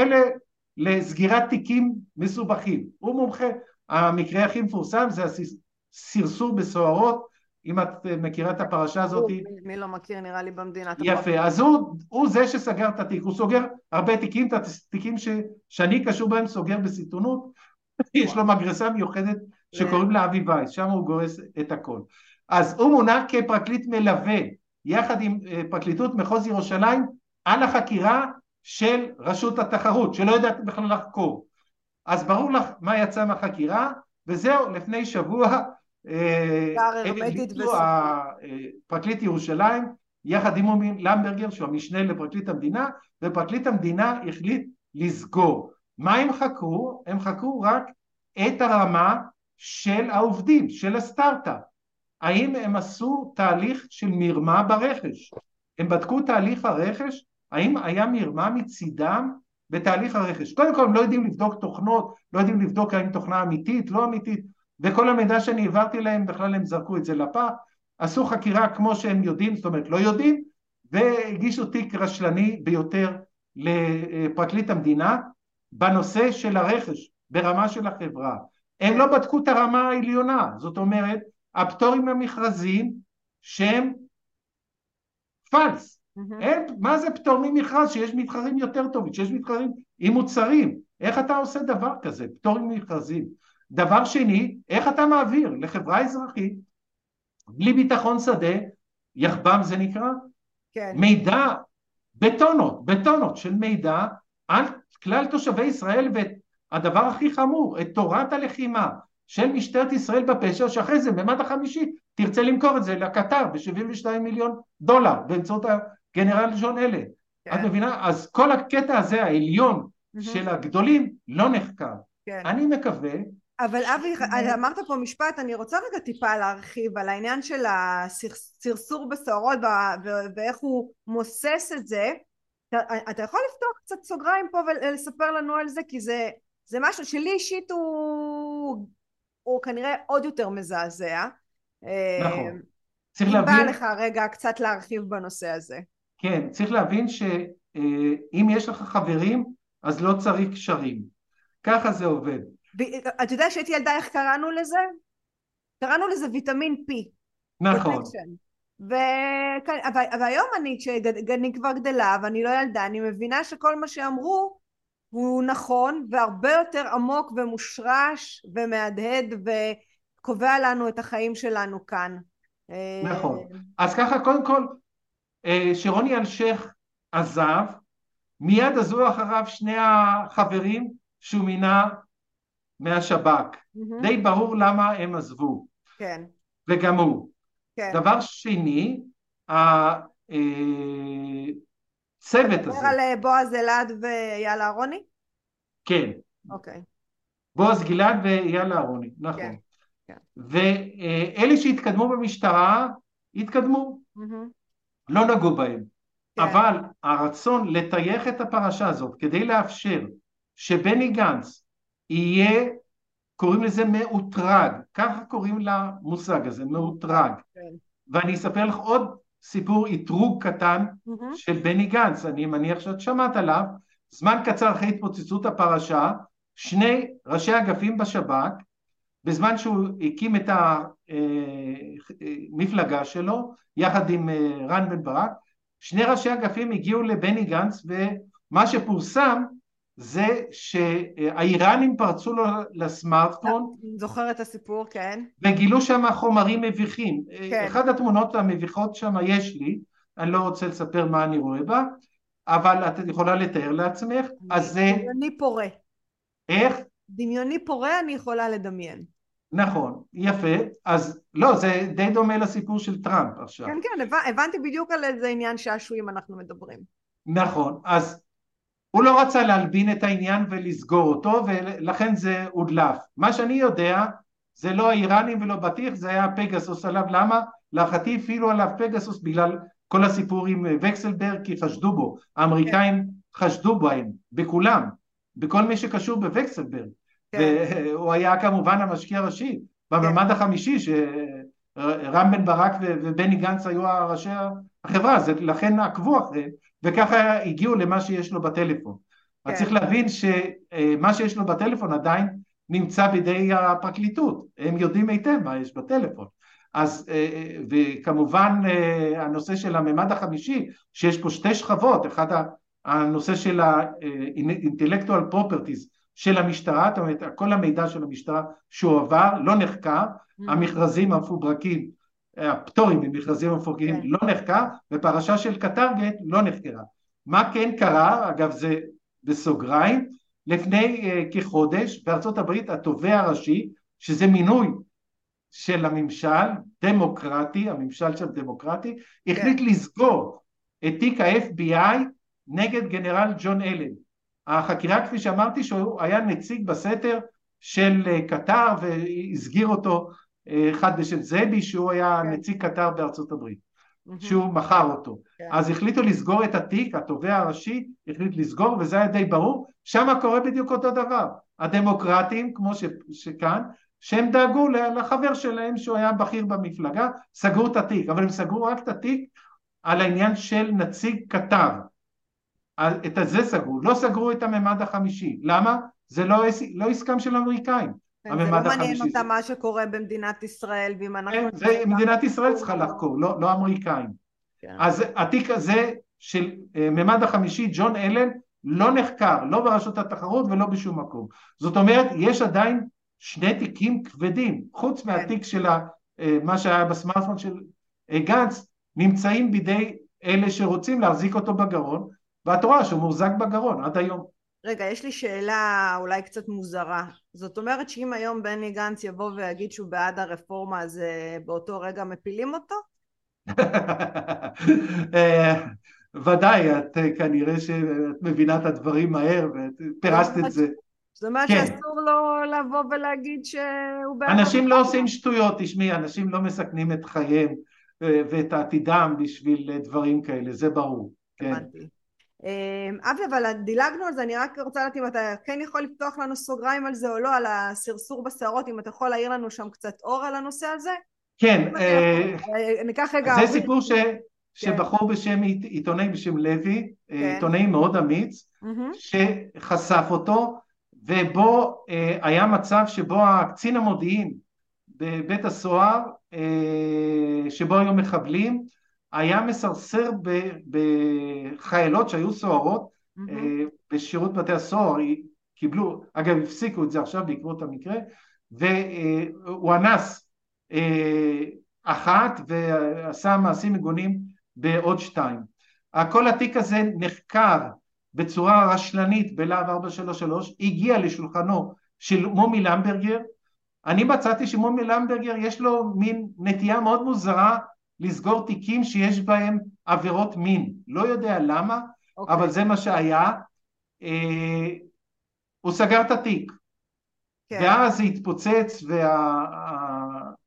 לסגירת תיקים מסובכים. הוא מומחה, המקרה הכי מפורסם זה הסרסור בסוהרות, אם את אה, מכירה את הפרשה הזאת. מי לא מכיר נראה לי במדינה. יפה, אז הוא, הוא זה שסגר את התיק, הוא סוגר הרבה תיקים, את התיקים ש, שאני קשור בהם סוגר בסיטונות, יש לו מגרסה מיוחדת שקוראים לה אבי וייס, שם הוא גורס את הכל. אז הוא מונה כפרקליט מלווה, יחד עם אה, פרקליטות מחוז ירושלים, על החקירה של רשות התחרות, שלא יודעת בכלל לחקור. אז ברור לך מה יצא מהחקירה, וזהו, לפני שבוע אה, פרקליט ירושלים יחד עם מומי למברגר שהוא המשנה לפרקליט המדינה ופרקליט המדינה החליט לסגור. מה הם חקרו? הם חקרו רק את הרמה של העובדים, של הסטארט-אפ. האם הם עשו תהליך של מרמה ברכש? הם בדקו תהליך הרכש? האם היה מרמה מצידם בתהליך הרכש? קודם כל הם לא יודעים לבדוק תוכנות, לא יודעים לבדוק האם תוכנה אמיתית, לא אמיתית, וכל המידע שאני העברתי להם בכלל הם זרקו את זה לפח, עשו חקירה כמו שהם יודעים, זאת אומרת לא יודעים, והגישו תיק רשלני ביותר לפרקליט המדינה בנושא של הרכש ברמה של החברה. הם לא בדקו את הרמה העליונה, זאת אומרת, הפטורים המכרזיים שהם פלס. Mm-hmm. אין, מה זה פטור ממכרז שיש מתחרים יותר טובים, שיש מתחרים עם מוצרים? איך אתה עושה דבר כזה, פטור ממכרזים? דבר שני, איך אתה מעביר לחברה אזרחית בלי ביטחון שדה, יחב"ם זה נקרא, כן. מידע בטונות, בטונות של מידע על כלל תושבי ישראל והדבר הכי חמור, את תורת הלחימה של משטרת ישראל בפשע שאחרי זה במד החמישי תרצה למכור את זה לקטר ב-72 מיליון דולר באמצעות הגנרל ג'ון אלה. כן. את מבינה? אז כל הקטע הזה העליון mm-hmm. של הגדולים לא נחקר. כן. אני מקווה אבל אבי, אמרת פה משפט, אני רוצה רגע טיפה להרחיב על העניין של הסרסור בסוהרות ואיך הוא מוסס את זה. אתה, אתה יכול לפתוח קצת סוגריים פה ולספר לנו על זה? כי זה, זה משהו שלי אישית הוא, הוא כנראה עוד יותר מזעזע. נכון. אה, צריך להבין... בא לך רגע קצת להרחיב בנושא הזה. כן, צריך להבין שאם יש לך חברים, אז לא צריך קשרים. ככה זה עובד. אתה יודע שהייתי ילדה איך קראנו לזה? קראנו לזה ויטמין P. נכון. והיום אני, כשאני כבר גדלה ואני לא ילדה, אני מבינה שכל מה שאמרו הוא נכון והרבה יותר עמוק ומושרש ומהדהד וקובע לנו את החיים שלנו כאן. נכון. אז ככה, קודם כל, אה, שרוני אלשיך עזב, מיד עזבו אחריו שני החברים שהוא מינה מהשב"כ. Mm-hmm. די ברור למה הם עזבו. כן. וגם הוא. כן. דבר שני, הצוות הזה. אתה מדבר על אה, בועז אלעד ואייל אהרוני? כן. אוקיי. בועז גלעד ואייל אהרוני, נכון. כן. כן. ואלה שהתקדמו במשטרה, התקדמו. Mm-hmm. לא נגעו בהם. כן. אבל הרצון לטייח את הפרשה הזאת כדי לאפשר שבני גנץ יהיה, קוראים לזה מאותרג, ככה קוראים למושג הזה, מאותרג. כן. ואני אספר לך עוד סיפור אתרוג קטן mm-hmm. של בני גנץ, אני מניח שאת שמעת עליו, זמן קצר אחרי התפוצצות הפרשה, שני ראשי אגפים בשב"כ, בזמן שהוא הקים את המפלגה אה, שלו, יחד עם אה, רן בן ברק, שני ראשי אגפים הגיעו לבני גנץ ומה שפורסם זה שהאיראנים פרצו לו לסמארטפון. זוכר את הסיפור, כן. וגילו שם חומרים מביכים. כן. אחת התמונות המביכות שם יש לי, אני לא רוצה לספר מה אני רואה בה, אבל את יכולה לתאר לעצמך, אז זה... דמיוני פורה. איך? דמיוני פורה אני יכולה לדמיין. נכון, יפה, אז לא, זה די דומה לסיפור של טראמפ עכשיו. כן, כן, הבנתי בדיוק על איזה עניין שעשועים אנחנו מדברים. נכון, אז הוא לא רצה להלבין את העניין ולסגור אותו ולכן זה הודלף. מה שאני יודע זה לא האיראנים ולא בטיח, זה היה פגסוס עליו, למה? להערכתי הפעילו עליו פגסוס בגלל כל הסיפור עם וקסלברג כי חשדו בו, האמריקאים כן. חשדו בהם, בכולם, בכל מי שקשור בווקסלברג, כן. והוא היה כמובן המשקיע הראשי בממד כן. החמישי שרם בן ברק ובני גנץ היו ראשי החברה, לכן עקבו אחריהם וככה הגיעו למה שיש לו בטלפון. כן. אז צריך להבין שמה שיש לו בטלפון עדיין נמצא בידי הפרקליטות, הם יודעים היטב מה יש בטלפון. אז וכמובן הנושא של הממד החמישי, שיש פה שתי שכבות, אחד הנושא של ה-intellectual properties של המשטרה, זאת אומרת כל המידע של המשטרה שהועבר לא נחקר, mm-hmm. המכרזים המפוברקים הפטורים ממכרזים מפורקים כן. לא נחקר, ופרשה של קטרגט לא נחקרה. מה כן קרה, אגב זה בסוגריים, לפני uh, כחודש בארצות הברית התובע הראשי, שזה מינוי של הממשל, דמוקרטי, הממשל שם דמוקרטי, כן. החליט לסגור את תיק ה-FBI נגד גנרל ג'ון אלן. החקירה כפי שאמרתי שהוא היה נציג בסתר של אה, קטר והסגיר אותו אחד בשם זבי שהוא היה כן. נציג קטר בארצות הברית. שהוא מכר אותו. כן. אז החליטו לסגור את התיק התובע הראשי החליט לסגור וזה היה די ברור שם קורה בדיוק אותו דבר. הדמוקרטים כמו ש, שכאן שהם דאגו לחבר שלהם שהוא היה בכיר במפלגה סגרו את התיק. אבל הם סגרו רק את התיק על העניין של נציג קטר. את זה סגרו לא סגרו את הממד החמישי. למה? זה לא, לא עסקם של אמריקאים כן, זה לא מעניין אותה מה שקורה במדינת ישראל, ואם אנחנו... כן, זה מדינת ישראל צריכה לחקור, לא, לא אמריקאים. כן. אז התיק הזה של אה, ממד החמישי, ג'ון אלן, לא נחקר, לא ברשות התחרות ולא בשום מקום. זאת אומרת, יש עדיין שני תיקים כבדים, חוץ כן. מהתיק של אה, מה שהיה בסמארטפון של אה, גנץ, נמצאים בידי אלה שרוצים להחזיק אותו בגרון, ואת רואה שהוא מוחזק בגרון עד היום. רגע, יש לי שאלה אולי קצת מוזרה. זאת אומרת שאם היום בני גנץ יבוא ויגיד שהוא בעד הרפורמה, אז אה, באותו רגע מפילים אותו? ודאי, את כנראה שאת מבינה את הדברים מהר ופירשת את זה. זאת אומרת כן. שאסור לו לבוא ולהגיד שהוא בעד... אנשים לא עושים שטויות, תשמעי, אנשים לא מסכנים את חייהם אה, ואת עתידם בשביל דברים כאלה, זה ברור. כן. הבנתי. אמ, אבי, אבל דילגנו על זה, אני רק רוצה לדעת אם אתה כן יכול לפתוח לנו סוגריים על זה או לא, על הסרסור בסערות, אם אתה יכול להעיר לנו שם קצת אור על הנושא הזה? כן. אה, אה, ניקח רגע... זה סיפור ש... כן. שבחור בשם עיתונאי בשם לוי, כן. עיתונאי מאוד אמיץ, שחשף אותו, ובו אה, היה מצב שבו הקצין המודיעין בבית הסוהר, אה, שבו היו מחבלים, היה מסרסר בחיילות שהיו סוהרות mm-hmm. בשירות בתי הסוהר, קיבלו, אגב הפסיקו את זה עכשיו בעקבות המקרה, והוא אנס אחת ועשה מעשים מגונים בעוד שתיים. כל התיק הזה נחקר בצורה רשלנית בלהב 433 הגיע לשולחנו של מומי למברגר אני מצאתי שמומי למברגר יש לו מין נטייה מאוד מוזרה לסגור תיקים שיש בהם עבירות מין לא יודע למה okay. אוקיי. אבל זה מה שהיה אה, הוא סגר את התיק כן. ואז זה התפוצץ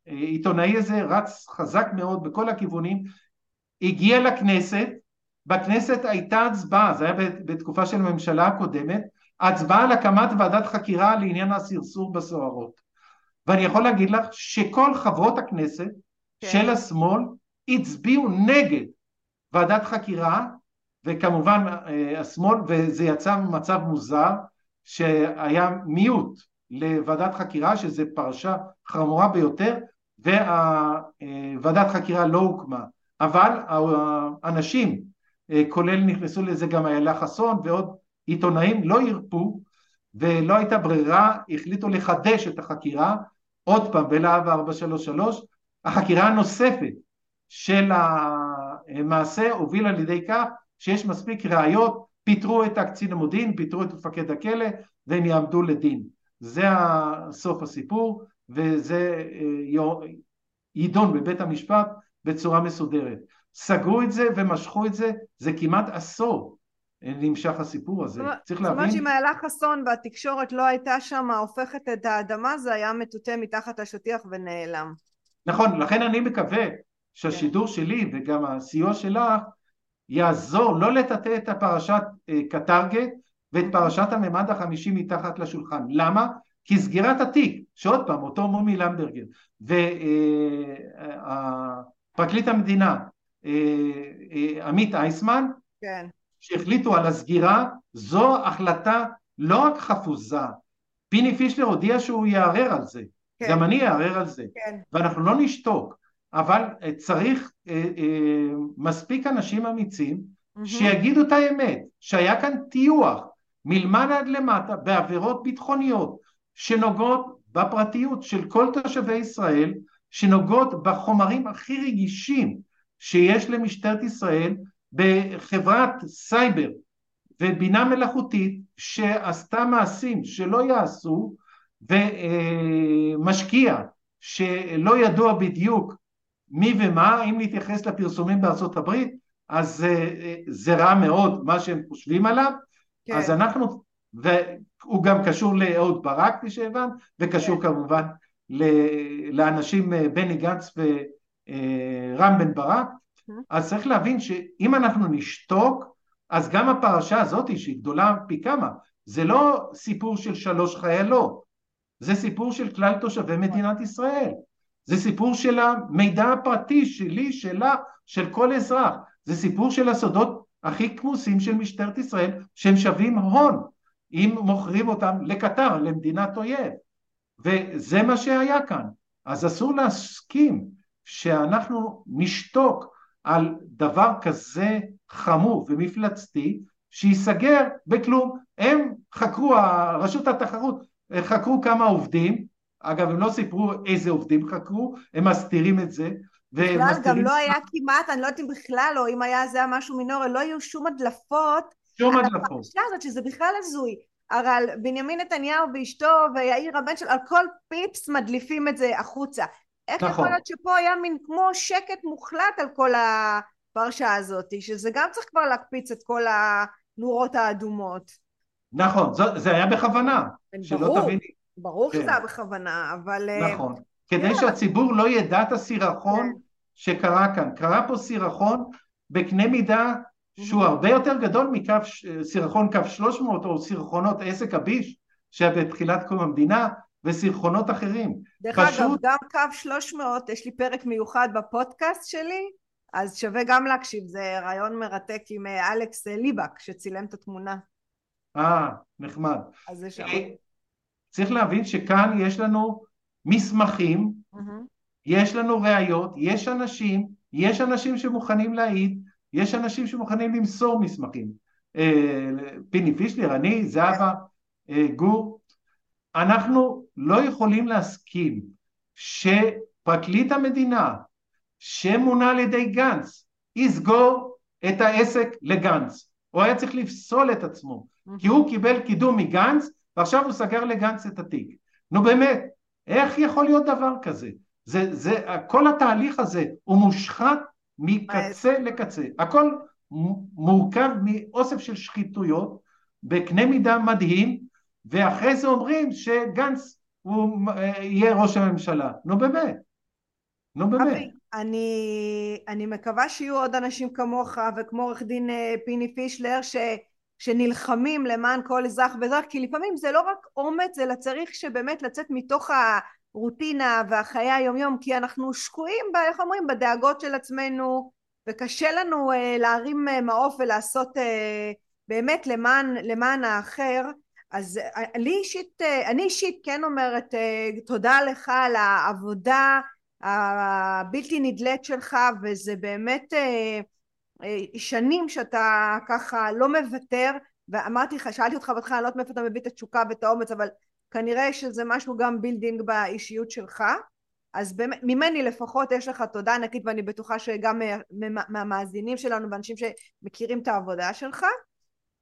והעיתונאי הזה רץ חזק מאוד בכל הכיוונים הגיע לכנסת בכנסת הייתה הצבעה, זה היה בתקופה של הממשלה הקודמת, הצבעה על הקמת ועדת חקירה לעניין הסרסור בסוהרות. ואני יכול להגיד לך שכל חברות הכנסת כן. של השמאל הצביעו נגד ועדת חקירה, וכמובן אה, השמאל, וזה יצא מצב מוזר, שהיה מיעוט לוועדת חקירה, שזו פרשה חמורה ביותר, וועדת חקירה לא הוקמה. אבל האנשים אה, כולל נכנסו לזה גם איילה חסון ועוד עיתונאים, לא הרפו ולא הייתה ברירה, החליטו לחדש את החקירה עוד פעם בלהב 433, החקירה הנוספת של המעשה הובילה לידי כך שיש מספיק ראיות, פיטרו את הקצין המודיעין, פיטרו את מפקד הכלא והם יעמדו לדין. זה סוף הסיפור וזה אה, יידון בבית המשפט בצורה מסודרת. סגרו את זה ומשכו את זה, זה כמעט עשור נמשך הסיפור הזה, צריך להבין... זאת אומרת שאם איילה חסון והתקשורת לא הייתה שם הופכת את האדמה, זה היה מטוטא מתחת השטיח ונעלם. נכון, לכן אני מקווה שהשידור. שלי וגם הסיוע שלך יעזור לא לטאטא את הפרשת אה, קטרגט ואת פרשת הממד החמישי מתחת לשולחן. למה? כי סגירת התיק, שעוד פעם, אותו מומי למברגר ופרקליט אה, המדינה אה, אה, עמית אייסמן, כן. שהחליטו על הסגירה, זו החלטה לא רק חפוזה, פיני פישלר הודיע שהוא יערער על זה, כן. גם אני אערער על זה, כן. ואנחנו לא נשתוק, אבל אה, צריך אה, אה, מספיק אנשים אמיצים. שיגידו את האמת, שהיה כאן טיוח מלמעלה עד למטה בעבירות ביטחוניות שנוגעות בפרטיות של כל תושבי ישראל, שנוגעות בחומרים הכי רגישים שיש למשטרת ישראל בחברת סייבר ובינה מלאכותית שעשתה מעשים שלא יעשו ומשקיע שלא ידוע בדיוק מי ומה, אם נתייחס לפרסומים בארצות הברית, אז זה רע מאוד מה שהם חושבים עליו, כן. אז אנחנו, והוא גם קשור לאהוד ברק כפי שהבנת, וקשור כן. כמובן לאנשים בני גנץ ו... אה, בן ברק, אז צריך להבין שאם אנחנו נשתוק, אז גם הפרשה הזאת שהיא גדולה פי כמה, זה לא סיפור של שלוש חיילות, זה סיפור של כלל תושבי מדינת ישראל, זה סיפור של המידע הפרטי שלי, שלה, של כל אזרח, זה סיפור של הסודות הכי כמוסים של משטרת ישראל שהם שווים הון אם מוכרים אותם לקטר, למדינת אויב. וזה מה שהיה כאן. אז אסור להסכים שאנחנו נשתוק על דבר כזה חמור ומפלצתי, שייסגר בכלום. הם חקרו, רשות התחרות חקרו כמה עובדים, אגב הם לא סיפרו איזה עובדים חקרו, הם מסתירים את זה. בכלל גם לא היה כמעט, אני לא יודעת אם בכלל או אם היה זה היה משהו מינורי, לא היו שום הדלפות. שום הדלפות. על הפרשה הזאת שזה בכלל הזוי. אבל בנימין נתניהו ואשתו ויאיר הבן של על כל פיפס מדליפים את זה החוצה. איך נכון. יכול להיות שפה היה מין כמו שקט מוחלט על כל הפרשה הזאת, שזה גם צריך כבר להקפיץ את כל הנורות האדומות. נכון, זה, זה היה בכוונה, שלא תביני. ברור כן. שזה היה בכוונה, אבל... אה, נכון, כדי כן. שהציבור לא ידע את הסירחון כן. שקרה כאן. קרה פה סירחון בקנה מידה שהוא הרבה יותר גדול מסירחון קו 300 או סירחונות עסק הביש שהיה בתחילת קום המדינה וסירחונות אחרים. דרך פשוט... אגב, גם קו 300, יש לי פרק מיוחד בפודקאסט שלי, אז שווה גם להקשיב, זה רעיון מרתק עם אה, אלכס אה, ליבק שצילם את התמונה. אה, נחמד. אז זה שם. צריך להבין שכאן יש לנו מסמכים, mm-hmm. יש לנו ראיות, יש אנשים, יש אנשים שמוכנים להעיד, יש אנשים שמוכנים למסור מסמכים. אה, פיני פישלר, אני, זהבה, אה, גור, אנחנו לא יכולים להסכים שפרקליט המדינה שמונה על ידי גנץ יסגור את העסק לגנץ. הוא היה צריך לפסול את עצמו, כי הוא קיבל קידום מגנץ ועכשיו הוא סגר לגנץ את התיק. נו באמת, איך יכול להיות דבר כזה? זה, זה, כל התהליך הזה הוא מושחת מקצה לקצה. הכל מורכב מאוסף של שחיתויות בקנה מידה מדהים, ואחרי זה אומרים שגנץ הוא אה, יהיה ראש הממשלה. נו באמת. נו באמת. אני, אני מקווה שיהיו עוד אנשים כמוך וכמו עורך דין אה, פיני פישלר ש, שנלחמים למען כל אזרח ואזרח כי לפעמים זה לא רק אומץ אלא צריך שבאמת לצאת מתוך הרוטינה והחיי היומיום כי אנחנו שקועים ב, איך אומרים? בדאגות של עצמנו וקשה לנו uh, להרים uh, מעוף ולעשות uh, באמת למען, למען האחר. אז uh, לי אישית, uh, אני אישית כן אומרת uh, תודה לך על העבודה הבלתי נדלית שלך וזה באמת אה, אה, שנים שאתה ככה לא מוותר ואמרתי לך, שאלתי אותך בהתחלה, אני לא יודעת מאיפה אתה מביא את התשוקה ואת האומץ אבל כנראה שזה משהו גם built-in באישיות שלך. אז באמת, ממני לפחות יש לך תודה ענקית ואני בטוחה שגם מהמאזינים שלנו ואנשים שמכירים את העבודה שלך.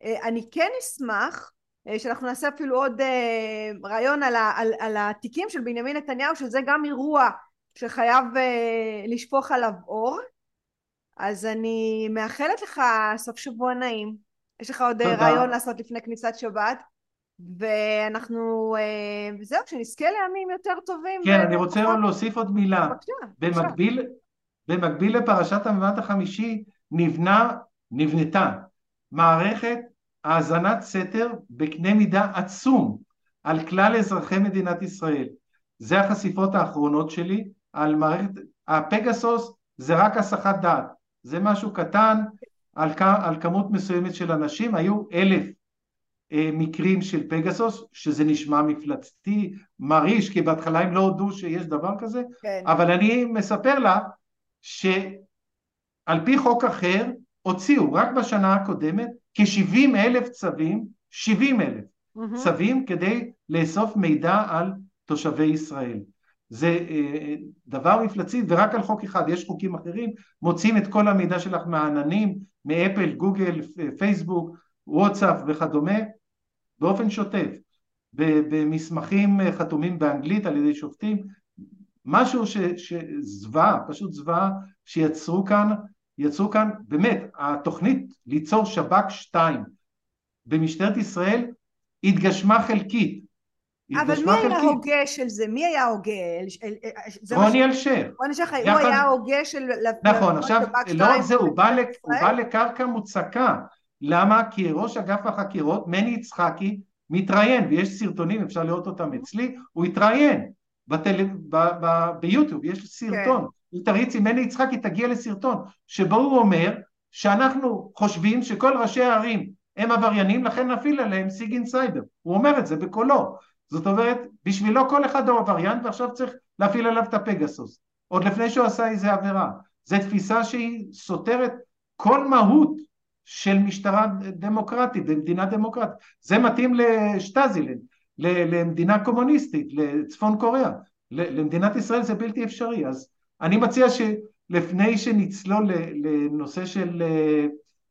אה, אני כן אשמח שאנחנו נעשה אפילו עוד ריאיון על, על, על התיקים של בנימין נתניהו שזה גם אירוע שחייב לשפוך עליו אור אז אני מאחלת לך סוף שבוע נעים יש לך עוד אה, תודה. רעיון לעשות לפני כניסת שבת ואנחנו uh, זהו שנזכה לימים יותר טובים כן אני רוצה עוד להוסיף עוד מילה בבקשה, במקביל, בבקשה. במקביל לפרשת הממד החמישי נבנה נבנתה מערכת האזנת סתר בקנה מידה עצום על כלל אזרחי מדינת ישראל זה החשיפות האחרונות שלי על מערכת, הפגסוס זה רק הסחת דעת, זה משהו קטן על, על כמות מסוימת של אנשים, היו אלף אה, מקרים של פגסוס, שזה נשמע מפלצתי, מרעיש, כי בהתחלה הם לא הודו שיש דבר כזה, כן. אבל אני מספר לה שעל פי חוק אחר הוציאו רק בשנה הקודמת כ-70 אלף צווים, 70 אלף mm-hmm. צווים כדי לאסוף מידע על תושבי ישראל. זה אה, דבר מפלצי ורק על חוק אחד, יש חוקים אחרים, מוצאים את כל המידע שלך מהעננים, מאפל, גוגל, פייסבוק, וואטסאפ וכדומה, באופן שוטף, במסמכים חתומים באנגלית על ידי שופטים, משהו שזוועה, פשוט זוועה שיצרו כאן, יצרו כאן, באמת, התוכנית ליצור שב"כ 2 במשטרת ישראל התגשמה חלקית, אבל מי היה ההוגה של זה? מי היה ההוגה? רוני אלשר. רוני אלשר, הוא היה ההוגה של... נכון, עכשיו, לא רק זה, הוא בא לקרקע מוצקה. למה? כי ראש אגף החקירות, מני יצחקי, מתראיין, ויש סרטונים, אפשר לראות אותם אצלי, הוא התראיין ביוטיוב, יש סרטון. כן. תריצי, מני יצחקי תגיע לסרטון, שבו הוא אומר שאנחנו חושבים שכל ראשי הערים הם עבריינים, לכן נפעיל עליהם סיגין סייבר. הוא אומר את זה בקולו. זאת אומרת, בשבילו כל אחד הוא עבריין ועכשיו צריך להפעיל עליו את הפגסוס, עוד לפני שהוא עשה איזה עבירה. זו תפיסה שהיא סותרת כל מהות של משטרה דמוקרטית, במדינה דמוקרטית. זה מתאים לשטאזי, למדינה קומוניסטית, לצפון קוריאה. למדינת ישראל זה בלתי אפשרי. אז אני מציע שלפני שנצלול לנושא של אה,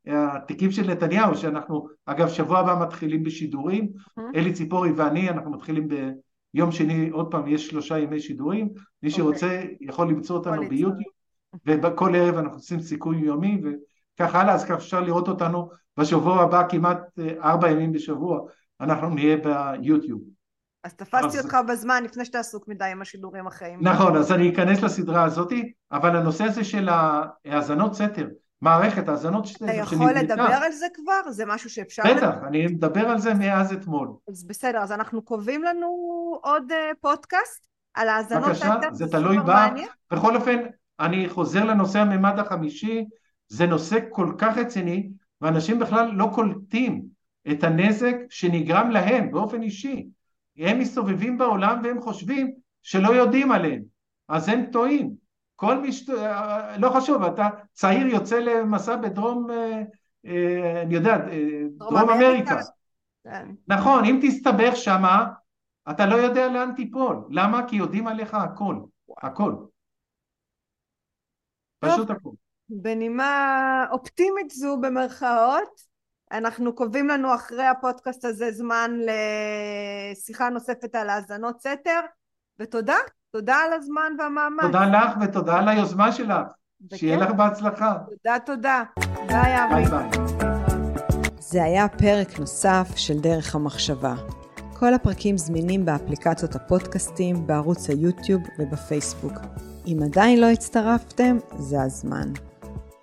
התיקים של נתניהו, שאנחנו, אגב, שבוע הבא מתחילים בשידורים. אלי ציפורי ואני, אנחנו מתחילים ביום שני, עוד פעם, יש שלושה ימי שידורים, מי. אוקיי. שרוצה יכול למצוא אותנו ביוטיוב, וכל ערב אנחנו עושים סיכוי יומי, וכך הלאה, אז ככה אפשר לראות אותנו בשבוע הבא כמעט אה, ארבע ימים בשבוע, אנחנו נהיה ביוטיוב. אז תפסתי אז... אותך בזמן לפני שאתה עסוק מדי עם השידורים החיים. נכון, אז אני אכנס לסדרה הזאתי, אבל הנושא הזה של האזנות סתר, מערכת האזנות סתר אתה יכול לדבר על זה כבר? זה משהו שאפשר... בטח, אני מדבר על זה מאז אתמול. אז בסדר, אז אנחנו קובעים לנו עוד uh, פודקאסט על האזנות. בבקשה, זה תלוי בה. בכל אופן, אני חוזר לנושא הממד החמישי, זה נושא כל כך רציני, ואנשים בכלל לא קולטים את הנזק שנגרם להם באופן אישי. הם מסתובבים בעולם והם חושבים שלא יודעים עליהם, אז הם טועים. כל מי ש... לא חשוב, אתה צעיר יוצא למסע בדרום, אה, אה, אני יודע, אה, דרום, דרום אמריקה. כן. נכון, אם תסתבך שמה, אתה לא יודע לאן תיפול. למה? כי יודעים עליך הכל. הכל. פשוט הכל. בנימה אופטימית זו במרכאות, אנחנו קובעים לנו אחרי הפודקאסט הזה זמן לשיחה נוספת על האזנות סתר, ותודה, תודה על הזמן והמאמץ. תודה לך ותודה על היוזמה שלך, שיהיה לך בהצלחה. תודה, תודה. ביי, אבי. ביי ביי. זה היה פרק נוסף של דרך המחשבה. כל הפרקים זמינים באפליקציות הפודקאסטים, בערוץ היוטיוב ובפייסבוק. אם עדיין לא הצטרפתם, זה הזמן.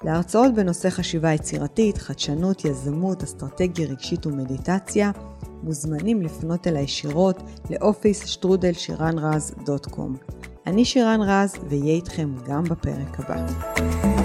להרצאות בנושא חשיבה יצירתית, חדשנות, יזמות, אסטרטגיה רגשית ומדיטציה, מוזמנים לפנות אל הישירות לאופיס שטרודל שירן רז דוט קום. אני שירן רז ואהיה איתכם גם בפרק הבא.